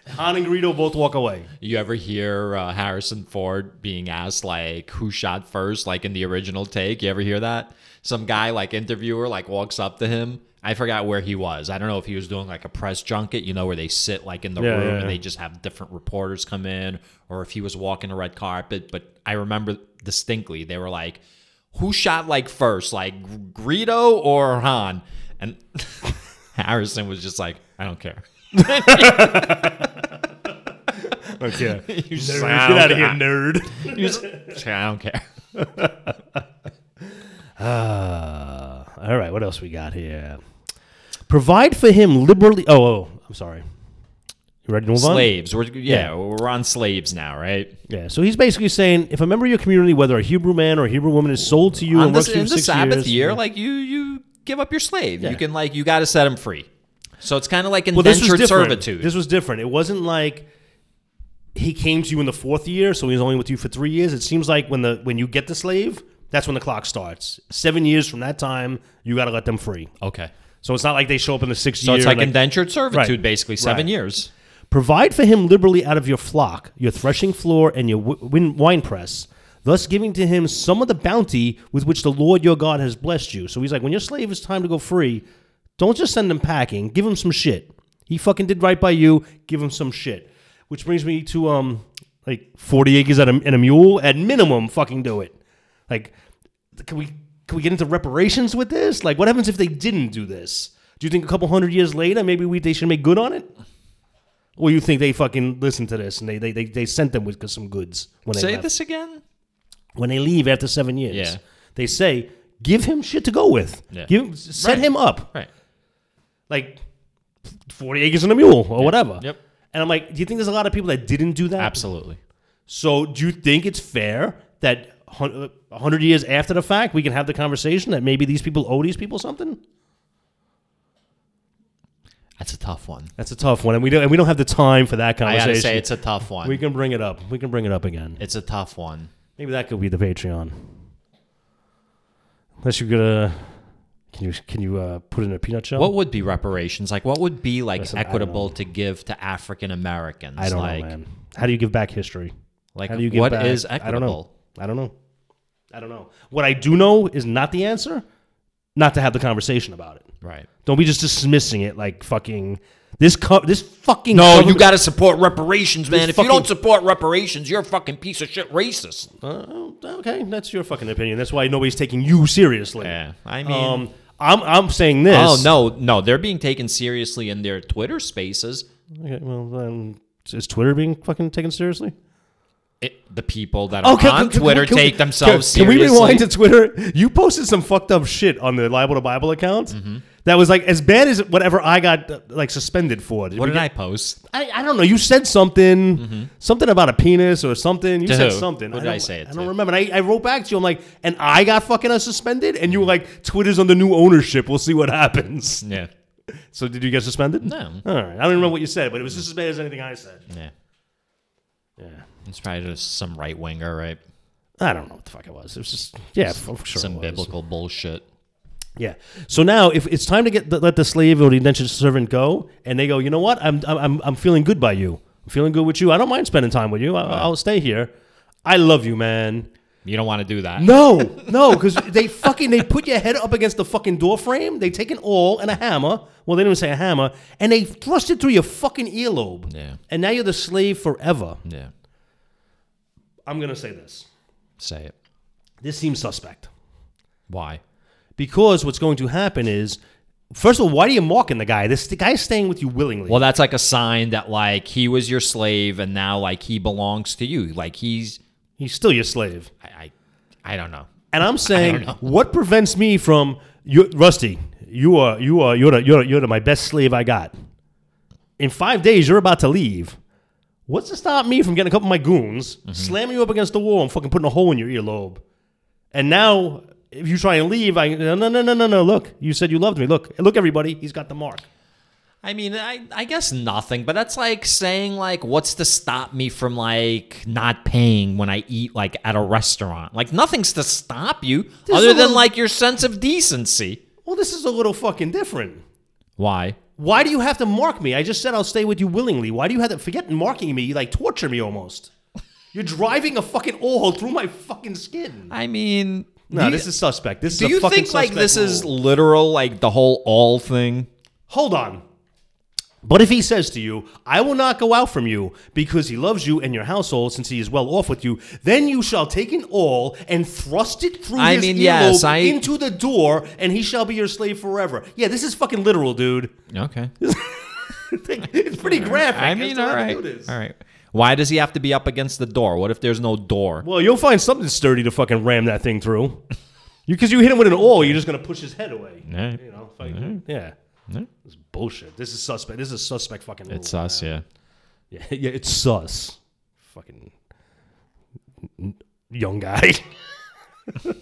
Han and Greedo both walk away. You ever hear uh, Harrison Ford being asked like who shot first, like in the original take? You ever hear that? Some guy like interviewer like walks up to him. I forgot where he was. I don't know if he was doing like a press junket, you know, where they sit like in the Yeah, room yeah, and they just have different reporters come in, or if he was walking a red carpet. But I remember distinctly they were like, "Who shot like first, like Greedo or Han?" And Harrison was just like, "I don't care." Okay. Was just like, Get "I don't out of here, nerd. Was like, I don't care. Uh, all right, what else we got here? Provide for him liberally. Oh, oh I'm sorry. You ready to move on? Slaves. We're yeah, we're on slaves now, right? Yeah. So he's basically saying, if a member of your community, whether a Hebrew man or a Hebrew woman, is sold to you on and this works for you in for the six Sabbath years, year, like you you give up your slave. Yeah. You can like you got to set him free. So it's kind of like well, this was indentured different. servitude. This was different. It wasn't like he came to you in the fourth year, so he's only with you for three years. It seems like when the when you get the slave, that's when the clock starts. Seven years from that time, you got to let them free. okay. So it's not like they show up in the sixth So year. it's like and, indentured servitude, Right. basically seven Right. years. Provide for him liberally out of your flock, your threshing floor, and your wi- win- wine press, thus giving to him some of the bounty with which the Lord your God has blessed you. So he's like, when your slave is time to go free, don't just send him packing. Give him some shit. He fucking did right by you. Give him some shit. Which brings me to um, like forty acres and a, and a mule at minimum. Fucking do it. Like, can we can we get into reparations with this? Like, what happens if they didn't do this? Do you think a couple hundred years later, maybe we they should make good on it? Or you think they fucking listened to this and they they, they, they sent them with some goods when they Say left? this again. when they leave after seven years? Yeah. They say, give him shit to go with. Yeah. Give set Right. him up. Right. Like forty acres and a mule or whatever. Yep. And I'm like, do you think there's a lot of people that didn't do that? Absolutely. So do you think it's fair that hun- uh, a hundred years after the fact we can have the conversation that maybe these people owe these people something? That's a tough one. That's a tough one, and we don't and we don't have the time for that I conversation. gotta say, it's a tough one. we can bring it up. We can bring it up again. it's a tough one. Maybe that could be the Patreon. Unless you're gonna, can you can you uh, put in a peanut shell? What would be reparations? Like, what would be like Listen, I don't equitable to give to African Americans? I don't like, know, man. How do you give back history? Like, How do you give what back? is I don't know. equitable? I don't know. I don't know. What I do know is not the answer. Not to have the conversation about it. Right. Don't be just dismissing it like fucking this. Co- this fucking No, you got to support reparations, man. This If you fucking- don't support reparations, you're a fucking piece of shit racist. Uh, okay, that's your fucking opinion. That's why nobody's taking you seriously. Yeah, I mean, Um, I'm I'm saying this. oh no, no, they're being taken seriously in their Twitter Spaces. Okay, well then, is Twitter being fucking taken seriously? It, the people that are on can- can- Twitter can take themselves can, seriously. Can we rewind to Twitter? You posted some fucked up shit on the Libel The Bible account. Mm-hmm. That was like as bad as whatever I got like suspended for. what did get- I post? I, I don't know. You said something, something about a penis or something. You To said who? something. Who did I don't- say it I to? don't remember. And I, I wrote back to you. I'm like, and I got fucking uh, suspended. And you were like, Twitter's under new ownership. We'll see what happens. Yeah, So did you get suspended? No. All right. I don't remember what you said, but it was just as bad as anything I said. yeah. Yeah. It's probably just some right winger, right? I don't know what the fuck it was. It was just yeah, for sure. some biblical bullshit. Yeah. So now, if it's time to get the, let the slave or the indentured servant go, and they go, you know what? I'm I'm I'm feeling good by you. I'm feeling good with you. I don't mind spending time with you. I, I'll stay here. I love you, man. You don't want to do that. No, no, because they fucking they put your head up against the fucking door frame. They take an awl and a hammer. Well, they didn't even say a hammer, and they thrust it through your fucking earlobe. Yeah. And now you're the slave forever. Yeah. I'm gonna say this. Say it. This seems suspect Why? because what's going to happen is, first of all, why are you mocking the guy? This the guy's staying with you willingly. Well, that's like a sign that like he was your slave and now like he belongs to you. Like he's He's still your slave. I I, I don't know. And I'm saying, what prevents me from you, Rusty? You are you are you're the, you're you're the, my best slave I got. In five days, you're about to leave. What's to stop me from getting a couple of my goons, mm-hmm. slamming you up against the wall, and fucking putting a hole in your earlobe? And now, if you try and leave, I no no no no no no. Look, you said you loved me. Look, look, everybody, he's got the mark. I mean, I, I guess nothing, but that's like saying like, what's to stop me from like not paying when I eat like at a restaurant? Like nothing's to stop you This other than little- like your sense of decency. Well, this is a little fucking different. Why? Why do you have to mark me? I just said I'll stay with you willingly. Why do you have to forget marking me? You like torture me almost. You're driving a fucking awl through my fucking skin. I mean, No, you- this is suspect. This Do is a you think like this is literal, like the whole all thing? Hold on. But if he says to you, I will not go out from you because he loves you and your household since he is well off with you, then you shall take an awl and thrust it through I his mean, earlobe yes, I- into the door and he shall be your slave forever. Yeah, this is fucking literal, dude. Okay. it's pretty graphic. I mean, to all to right, all right. Why does he have to be up against the door? What if there's no door? Well, you'll find something sturdy to fucking ram that thing through. Because you hit him with an awl, you're just gonna push his head away. Right. You know, fucking- yeah. This is bullshit. This is suspect. This is suspect fucking. It's rule, us, man. yeah. Yeah, yeah, it's sus. Fucking young guy.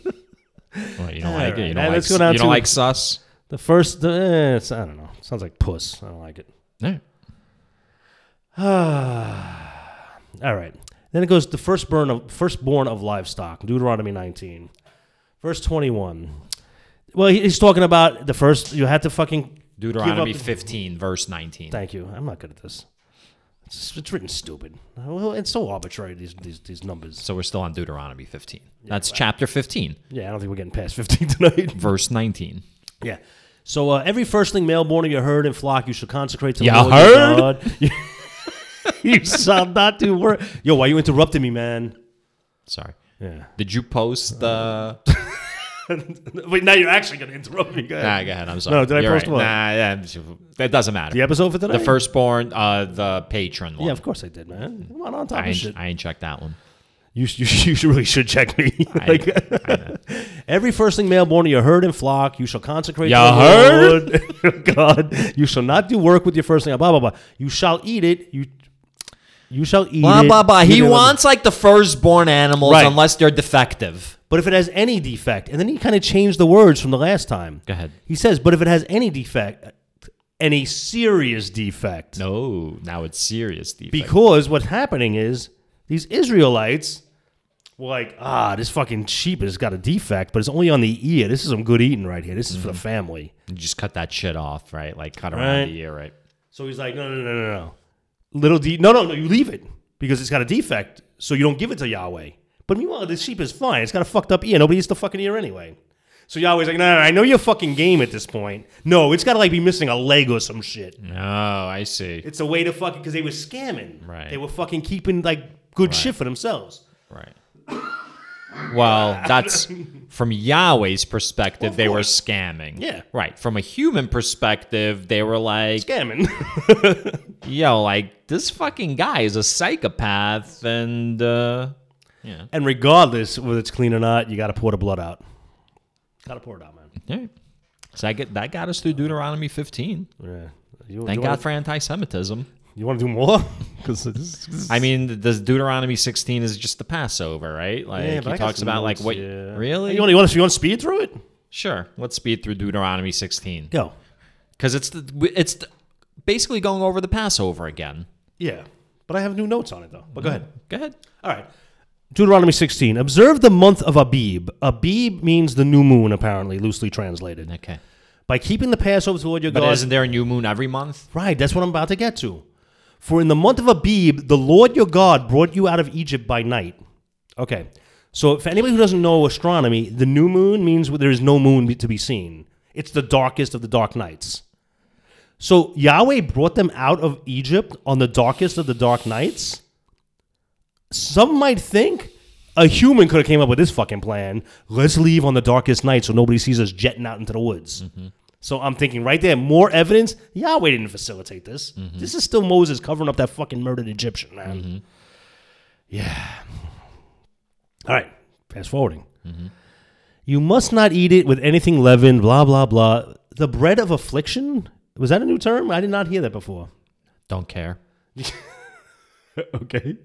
Well, you don't like it. You don't like. let's go down You don't to- like sus. The first, the, eh, it's, I don't know. Sounds like puss. I don't like it. Yeah. All right. Then it goes the first firstborn of firstborn of livestock, Deuteronomy 19, verse 21. Well, he's talking about the first. You had to fucking Deuteronomy up- 15, verse 19. Thank you. I'm not good at this. It's, it's written stupid. Well, it's so arbitrary these these, these numbers. So we're still on Deuteronomy 15. That's chapter 15, Yeah, I don't think we're getting past 15 tonight. verse 19. Yeah. So uh, every firstling male born of your herd and flock you shall consecrate to the Lord your? God. you shall not do work. Yo, why you interrupting me, man? Sorry. Yeah. Did you post the? Wait, now you're actually going to interrupt me. Go ahead. nah, go ahead. I'm sorry. No, did I You're post right. what? Nah, yeah, that doesn't matter. The episode for today? The firstborn, uh, the patron one. Yeah, of course I did, man. Come on, on top I of ain't, shit. I ain't checked that one. You, you, you really should check me. I- Like- I know. Every firstling male born of your herd and flock, you shall consecrate to the Lord God. You shall not do work with your firstling. Blah blah blah. You shall eat it. You you shall eat Blah it. blah blah. He wants like the firstborn animals Right. unless they're defective. But if it has any defect, and then he kind of changed the words from the last time. Go ahead. He says, but if it has any defect, any serious defect, No, now it's serious defect. because what's happening is these Israelites were like, ah, this fucking sheep has got a defect, but it's only on the ear. This is some good eating right here. This is for the family. You just cut that shit off, right? Like cut around Right. the ear, right? So he's like, no, no, no, no, no. Little de no, no, no, you leave it because it's got a defect, so you don't give it to Yahweh. But meanwhile, this sheep is fine. It's got a fucked up ear. Nobody eats the fucking ear anyway. So Yahweh's like, no, no, no, I know you're fucking game at this point. No, it's got to like be missing a leg or some shit. Oh, I see. It's a way to fucking because they were scamming. Right. They were fucking keeping like good shit for themselves. Right. Well, that's from Yahweh's perspective, they were scamming. Yeah. Right. From a human perspective, they were like, Scamming. yo, like, this fucking guy is a psychopath. And, uh, yeah. and regardless whether it's clean or not, you got to pour the blood out. Got to pour it out, man. yeah. So I get, that got us through Deuteronomy 15. Yeah. You, Thank God for anti Semitism. You want to do more? Because I mean, the Deuteronomy 16 is just the Passover, right? Like, Yeah, but he talks about, like, what. yeah. Really? You want, you want to you want to speed through it? Sure. Let's speed through Deuteronomy 16. Go. Because it's the, it's the, basically going over the Passover again. Yeah. But I have new notes on it though. But go mm-hmm. ahead. Go ahead. All right. Deuteronomy 16. Observe the month of Abib. Abib means the new moon, apparently, loosely translated. Okay. By keeping the Passover to the Lord your But God. isn't there a new moon every month? Right, that's what I'm about to get to. For in the month of Abib, the Lord your God brought you out of Egypt by night. Okay. So for anybody who doesn't know astronomy, the new moon means there is no moon to be seen. It's the darkest of the dark nights. So Yahweh brought them out of Egypt on the darkest of the dark nights. Some might think a human could have came up with this fucking plan. Let's leave on the darkest night so nobody sees us jetting out into the woods. Mm-hmm. So I'm thinking right there, more evidence. Yahweh didn't facilitate this. Mm-hmm. This is still Moses covering up that fucking murdered Egyptian, man. Mm-hmm. Yeah. All right, fast forwarding. Mm-hmm. You must not eat it with anything leavened, blah, blah, blah. The bread of affliction? Was that a new term? I did not hear that before. Don't care. okay.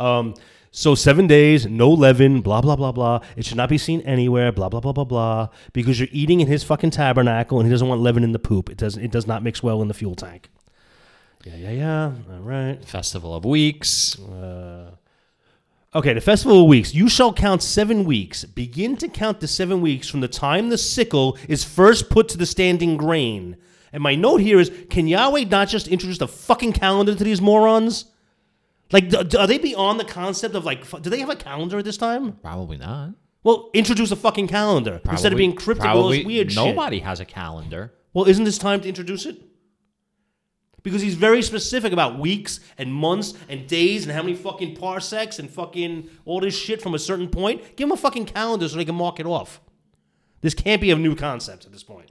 Um, so seven days, no leaven, blah, blah, blah, blah. It should not be seen anywhere, blah, blah, blah, blah, blah. Because you're eating in his fucking tabernacle and he doesn't want leaven in the poop. It does, it does not mix well in the fuel tank. Yeah, yeah, yeah. All right. Festival of Weeks. Uh, okay, the festival of weeks. You shall count seven weeks. Begin to count the seven weeks from the time the sickle is first put to the standing grain. And my note here is: Can Yahweh not just introduce the fucking calendar to these morons? Like, d- d- are they beyond the concept of like? Do they have a calendar at this time? Probably not. Well, introduce a fucking calendar instead of being cryptic all this weird shit. Nobody has a calendar. Well, isn't this time to introduce it? Because he's very specific about weeks and months and days and how many fucking parsecs and fucking all this shit from a certain point. Give him a fucking calendar so they can mark it off. This can't be a new concept at this point.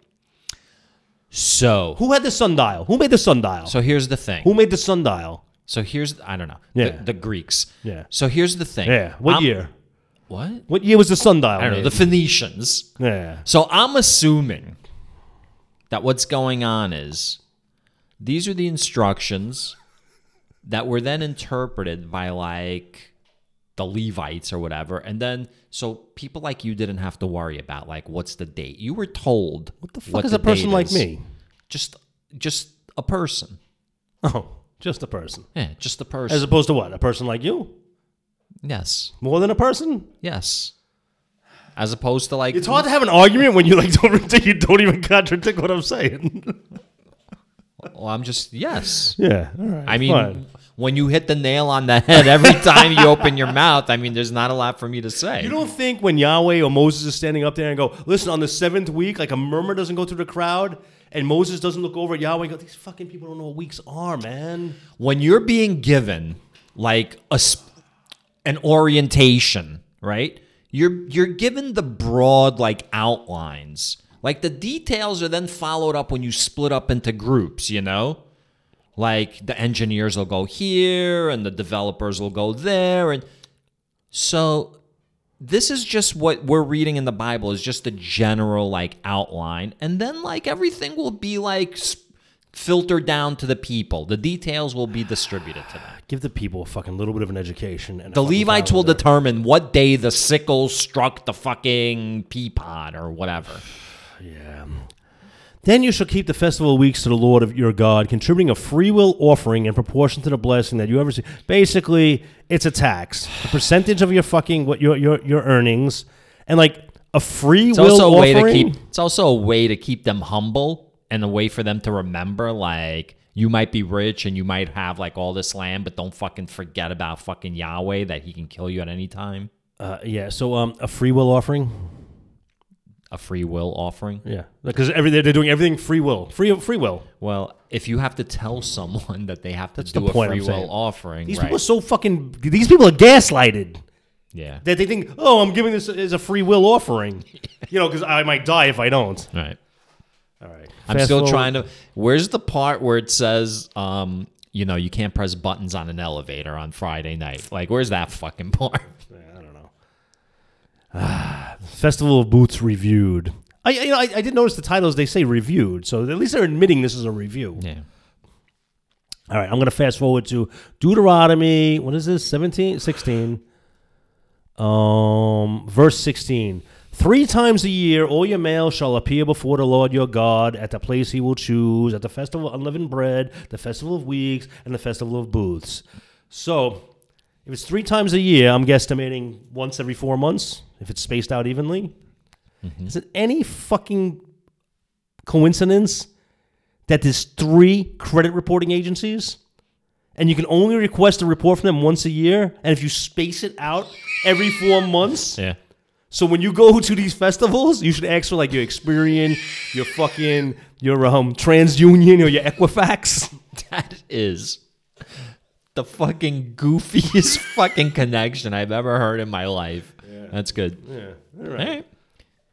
So, Who had the sundial? Who made the sundial? so here's the thing. Who made the sundial? So here's I don't know. Yeah. The, the Greeks. Yeah. So here's the thing. Yeah. What I'm- year? What? What year was the sundial? I don't know. The Phoenicians. yeah. So I'm assuming that what's going on is these are the instructions that were then interpreted by like the Levites or whatever. And then so people like you didn't have to worry about like what's the date. You were told What the fuck is the a person like is. me? Just just a person. Oh, just a person. Yeah, just a person. As opposed to what? A person like you? yes. More than a person? Yes. As opposed to like It's hard to have an argument when you like don't you don't even contradict what I'm saying. Well, I'm just yes. yeah. All right. I mean, fine. when you hit the nail on the head every time you open your mouth, I mean, there's not a lot for me to say. You don't think when Yahweh or Moses is standing up there and go, listen, on the seventh week, like a murmur doesn't go through the crowd, and Moses doesn't look over at Yahweh and go, these fucking people don't know what weeks are, man. when you're being given like a an orientation, right? You're you're given the broad like outlines. Like the details are then followed up when you split up into groups, you know? Like the engineers will go here and the developers will go there and so this is just what we're reading in the Bible is just a general like outline and then like everything will be like filtered down to the people. The details will be distributed to them. Give the people a fucking little bit of an education. And The Levites will determine what day the sickle struck the fucking pea pod or whatever. Yeah. Then you shall keep the festival weeks to the Lord of your God, contributing a free will offering in proportion to the blessing that you ever see. Basically, it's a tax, a percentage of your fucking what your your your earnings, and like a free It's will also a way to keep. It's also a way to keep them humble and a way for them to remember, like you might be rich and you might have like all this land, but don't fucking forget about fucking Yahweh that He can kill you at any time. Uh, yeah. So um, a free will offering. A free will offering. Yeah, because every they're doing everything free will, free free will. Well, if you have to tell someone that they have to That's the do a point free I'm will saying. offering, These right? people are so fucking. These people are gaslighted. yeah, That they think, oh, I'm giving this as a free will offering. you know, because I might die if I don't. right. All right. I'm still trying to. Where's the part where it says, um, you know, you can't press buttons on an elevator on Friday night? Like, where's that fucking part? I don't know. Ah, Festival of Booths reviewed. I you know I, I did notice the titles they say reviewed, so at least they're admitting this is a review. Yeah. All right, I'm going to fast forward to Deuteronomy. What is this? 17, 16. Um, verse 16. Three times a year, all your males shall appear before the Lord your God at the place he will choose, at the festival of unleavened bread, the festival of weeks, and the festival of booths. So, if it's three times a year, I'm guesstimating once every four months, if it's spaced out evenly. Is it any fucking coincidence that there's three credit reporting agencies? and you can only request a report from them once a year. And if you space it out every four months, Yeah. so when you go to these festivals, you should ask for like your Experian, your fucking your um TransUnion or your Equifax. That is the fucking goofiest fucking connection I've ever heard in my life. That's good. Yeah. All All right.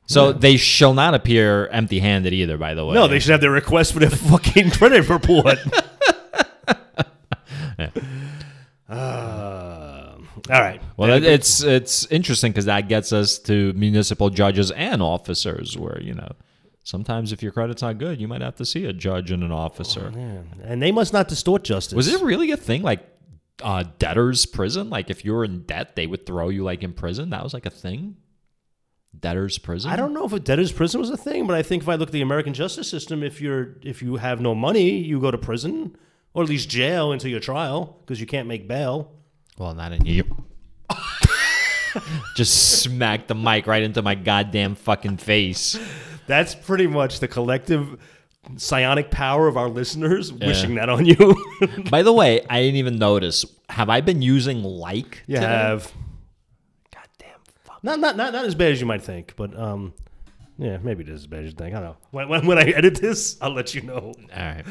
So they shall not appear empty-handed either. By the way, No, they should have their request for their fucking credit report. Uh, all right. Well, it, it's it's interesting because that gets us to municipal judges and officers, where you know sometimes if your credit's not good, you might have to see a judge and an officer. and they must not distort justice. Was it really a thing like uh, debtors prison? Like if you were in debt, they would throw you like in prison. That was like a thing. Debtors prison. I don't know if a debtor's prison was a thing, but I think if I look at the American justice system, if you're if you have no money, you go to prison or at least jail until your trial because you can't make bail. Well, not in you. Just smack the mic right into my goddamn fucking face. That's pretty much the collective psionic power of our listeners wishing that on you. By the way, I didn't even notice. Have I been using like? you today? have Goddamn fuck. not, not not not as bad as you might think, but um, yeah, maybe it is as bad as you think. I don't know. When, when, when I edit this, I'll let you know. All right.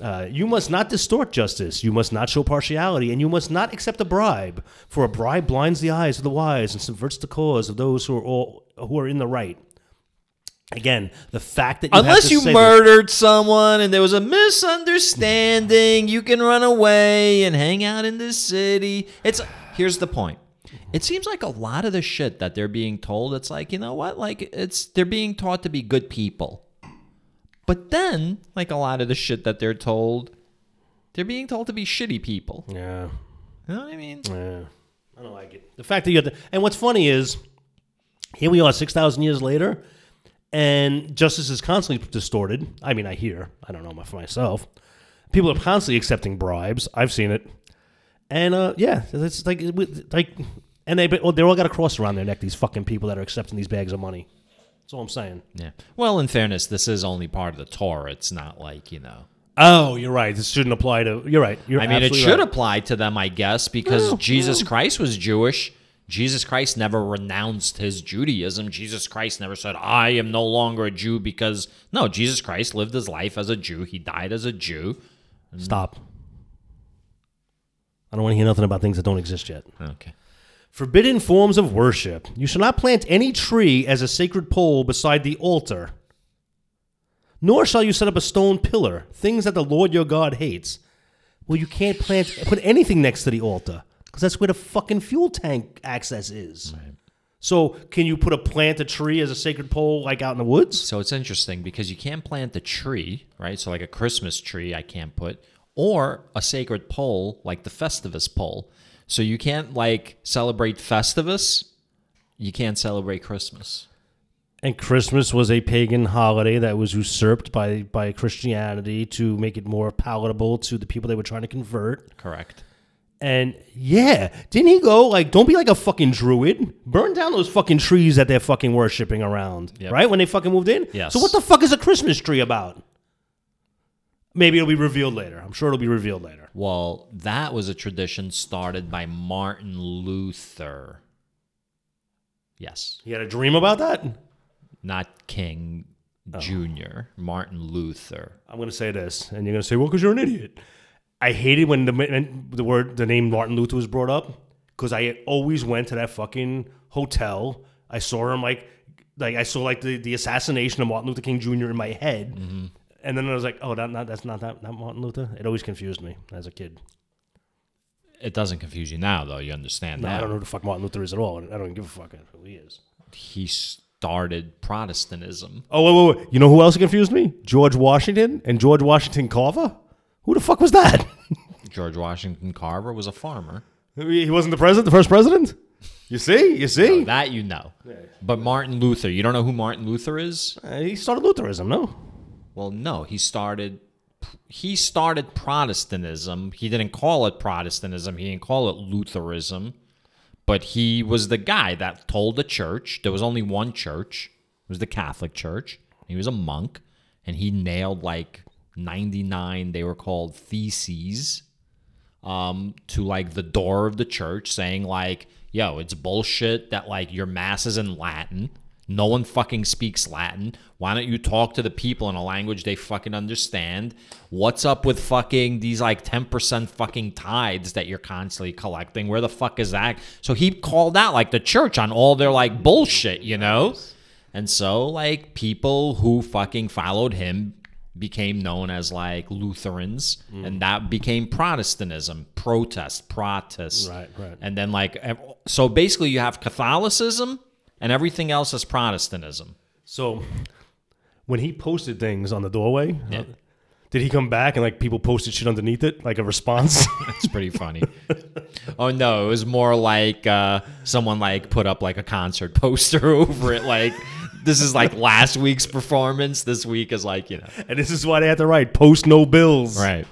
Uh, you must not distort justice. You must not show partiality, and you must not accept a bribe. For a bribe blinds the eyes of the wise and subverts the cause of those who are all who are in the right. Again, the fact that you have Unless to you this- murdered someone and there was a misunderstanding, you can run away and hang out in the city. It's here's the point. It seems like a lot of the shit that they're being told, it's like, you know what? Like it's they're being taught to be good people. But then, like a lot of the shit that they're told, they're being told to be shitty people. yeah, You know what I mean? yeah, I don't like it. The fact that you have to, and what's funny is, here we are, six thousand years later, and justice is constantly distorted. I mean, I hear, I don't know for myself. People are constantly accepting bribes. I've seen it, and uh, yeah, it's like like, and they well, they're all got a cross around their neck. These fucking people that are accepting these bags of money. That's all I'm saying. Yeah. Well, in fairness, this is only part of the Torah. It's not like, you know. Oh, you're right. This shouldn't apply to. You're right. You're I mean, it should right. apply to them, I guess, because Jesus Christ was Jewish. Jesus Christ never renounced his Judaism. Jesus Christ never said, I am no longer a Jew because, no, Jesus Christ lived his life as a Jew. He died as a Jew. Stop. I don't want to hear nothing about things that don't exist yet. Okay. Forbidden forms of worship. You shall not plant any tree as a sacred pole beside the altar. Nor shall you set up a stone pillar, things that the Lord your God hates. Well, you can't plant put anything next to the altar because that's where the fucking fuel tank access is. So, can you put a plant a tree as a sacred pole like out in the woods? So it's interesting because you can't plant a tree, right? So, like a Christmas tree, I can't put, or a sacred pole like the Festivus pole. So, you can't like celebrate Festivus, you can't celebrate Christmas. And Christmas was a pagan holiday that was usurped by by Christianity to make it more palatable to the people they were trying to convert. Correct. And yeah, didn't he go like, don't be like a fucking druid. Burn down those fucking trees that they're fucking worshiping around. Yep. Right? When they fucking moved in? Yes. So what the fuck is a Christmas tree about? Maybe it'll be revealed later. I'm sure it'll be revealed later. Well, that was a tradition started by Martin Luther. Yes, You had a dream about that? not King oh. Jr., Martin Luther. I'm gonna say this, and you're gonna say, "Well, because you're an idiot." I hated when the the word the name Martin Luther was brought up because I always went to that fucking hotel. I saw him like like I saw like the, the assassination of Martin Luther King Jr. in my head, mm-hmm. and then I was like, "Oh, that, not that's not that not Martin Luther." It always confused me as a kid. It doesn't confuse you now, though. You understand No, I don't know who the fuck Martin Luther is at all. I don't even give a fuck who he is. He started Protestantism. Oh, wait, wait, wait. You know who else confused me? George Washington and George Washington Carver. Who the fuck was that? George Washington Carver was a farmer. he wasn't the president, the first president. You see, you see. That you know. But Martin Luther, you don't know who Martin Luther is? Uh, he started Lutheranism, no? Well, no, he started he started Protestantism. He didn't call it Protestantism. He didn't call it Lutheranism. But he was the guy that told the church. There was only one church. It was the Catholic Church. He was a monk, and he nailed like 99. They were called theses um, to like the door of the church saying like, "Yo, it's bullshit that like your mass is in Latin. No one fucking speaks Latin. Why don't you talk to the people in a language they fucking understand? What's up with fucking these like 10% fucking tithes that you're constantly collecting? Where the fuck is that? So he called out like the church on all their like bullshit, you know? And so like people who fucking followed him became known as like Lutherans and that became Protestantism, protest, protest. Right, right. And then like so basically you have Catholicism and everything else is Protestantism. So when he posted things on the doorway, uh, did he come back and like people posted shit underneath it, like a response? It's pretty funny. oh no, it was more like uh, someone like put up like a concert poster over it. Like this is like last week's performance. This week is like you know and this is why they had to write post no bills. right.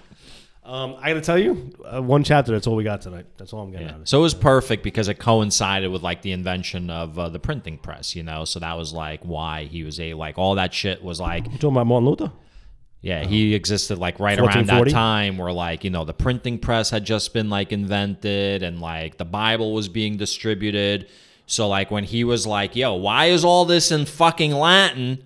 Um, I got to tell you, uh, one chapter. That's all we got tonight. That's all I'm getting out of it. So it was perfect because it coincided with like the invention of uh, the printing press. You know, so that was like why he was a like all that shit was like You talking about Martin Luther? Yeah, he existed like right around that time where like, you know, the printing press had just been like invented and like the Bible was being distributed. So like when he was like, "Yo, why is all this in fucking Latin?"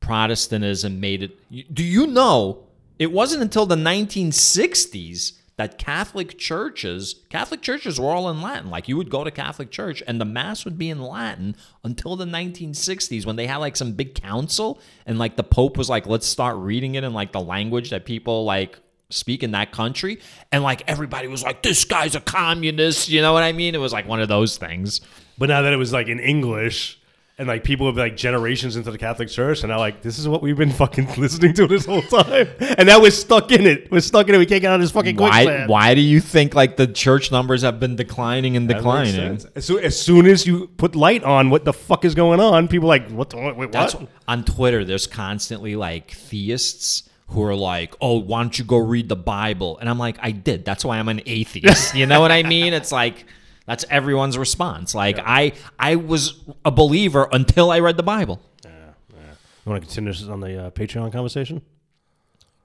Protestantism made it Do you know it wasn't until the 1960s that Catholic churches, Catholic churches were all in Latin. Like you would go to Catholic church and the mass would be in Latin until the 1960s when they had like some big council and like the Pope was like, let's start reading it in like the language that people like speak in that country. And like everybody was like, this guy's a communist. You know what I mean? It was like one of those things. But now that it was like in English, and like people have like generations into the Catholic Church, and now like this is what we've been fucking listening to this whole time, and now we're stuck in it. We're stuck in it. We can't get out of this fucking Why, quicksand. why do you think like the church numbers have been declining and That makes declining? sense. As soon, as soon as you put light on what the fuck is going on, people are like, what? The, wait, what? That's on Twitter. There's constantly like theists who are like, "Oh, why don't you go read the Bible?" And I'm like, "I did. That's why I'm an atheist." you know what I mean? It's like that's everyone's response. Like I, I was a believer until I read the Bible. Yeah, yeah. you want to continue this on the uh, Patreon conversation?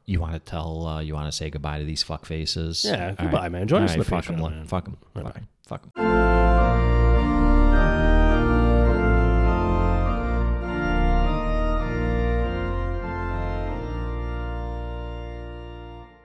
You want to tell? Uh, you want to say goodbye to these fuck faces? Yeah, All goodbye, man. Join All us right, the fuck Patreon, them. man. Fuck them. Fuck them.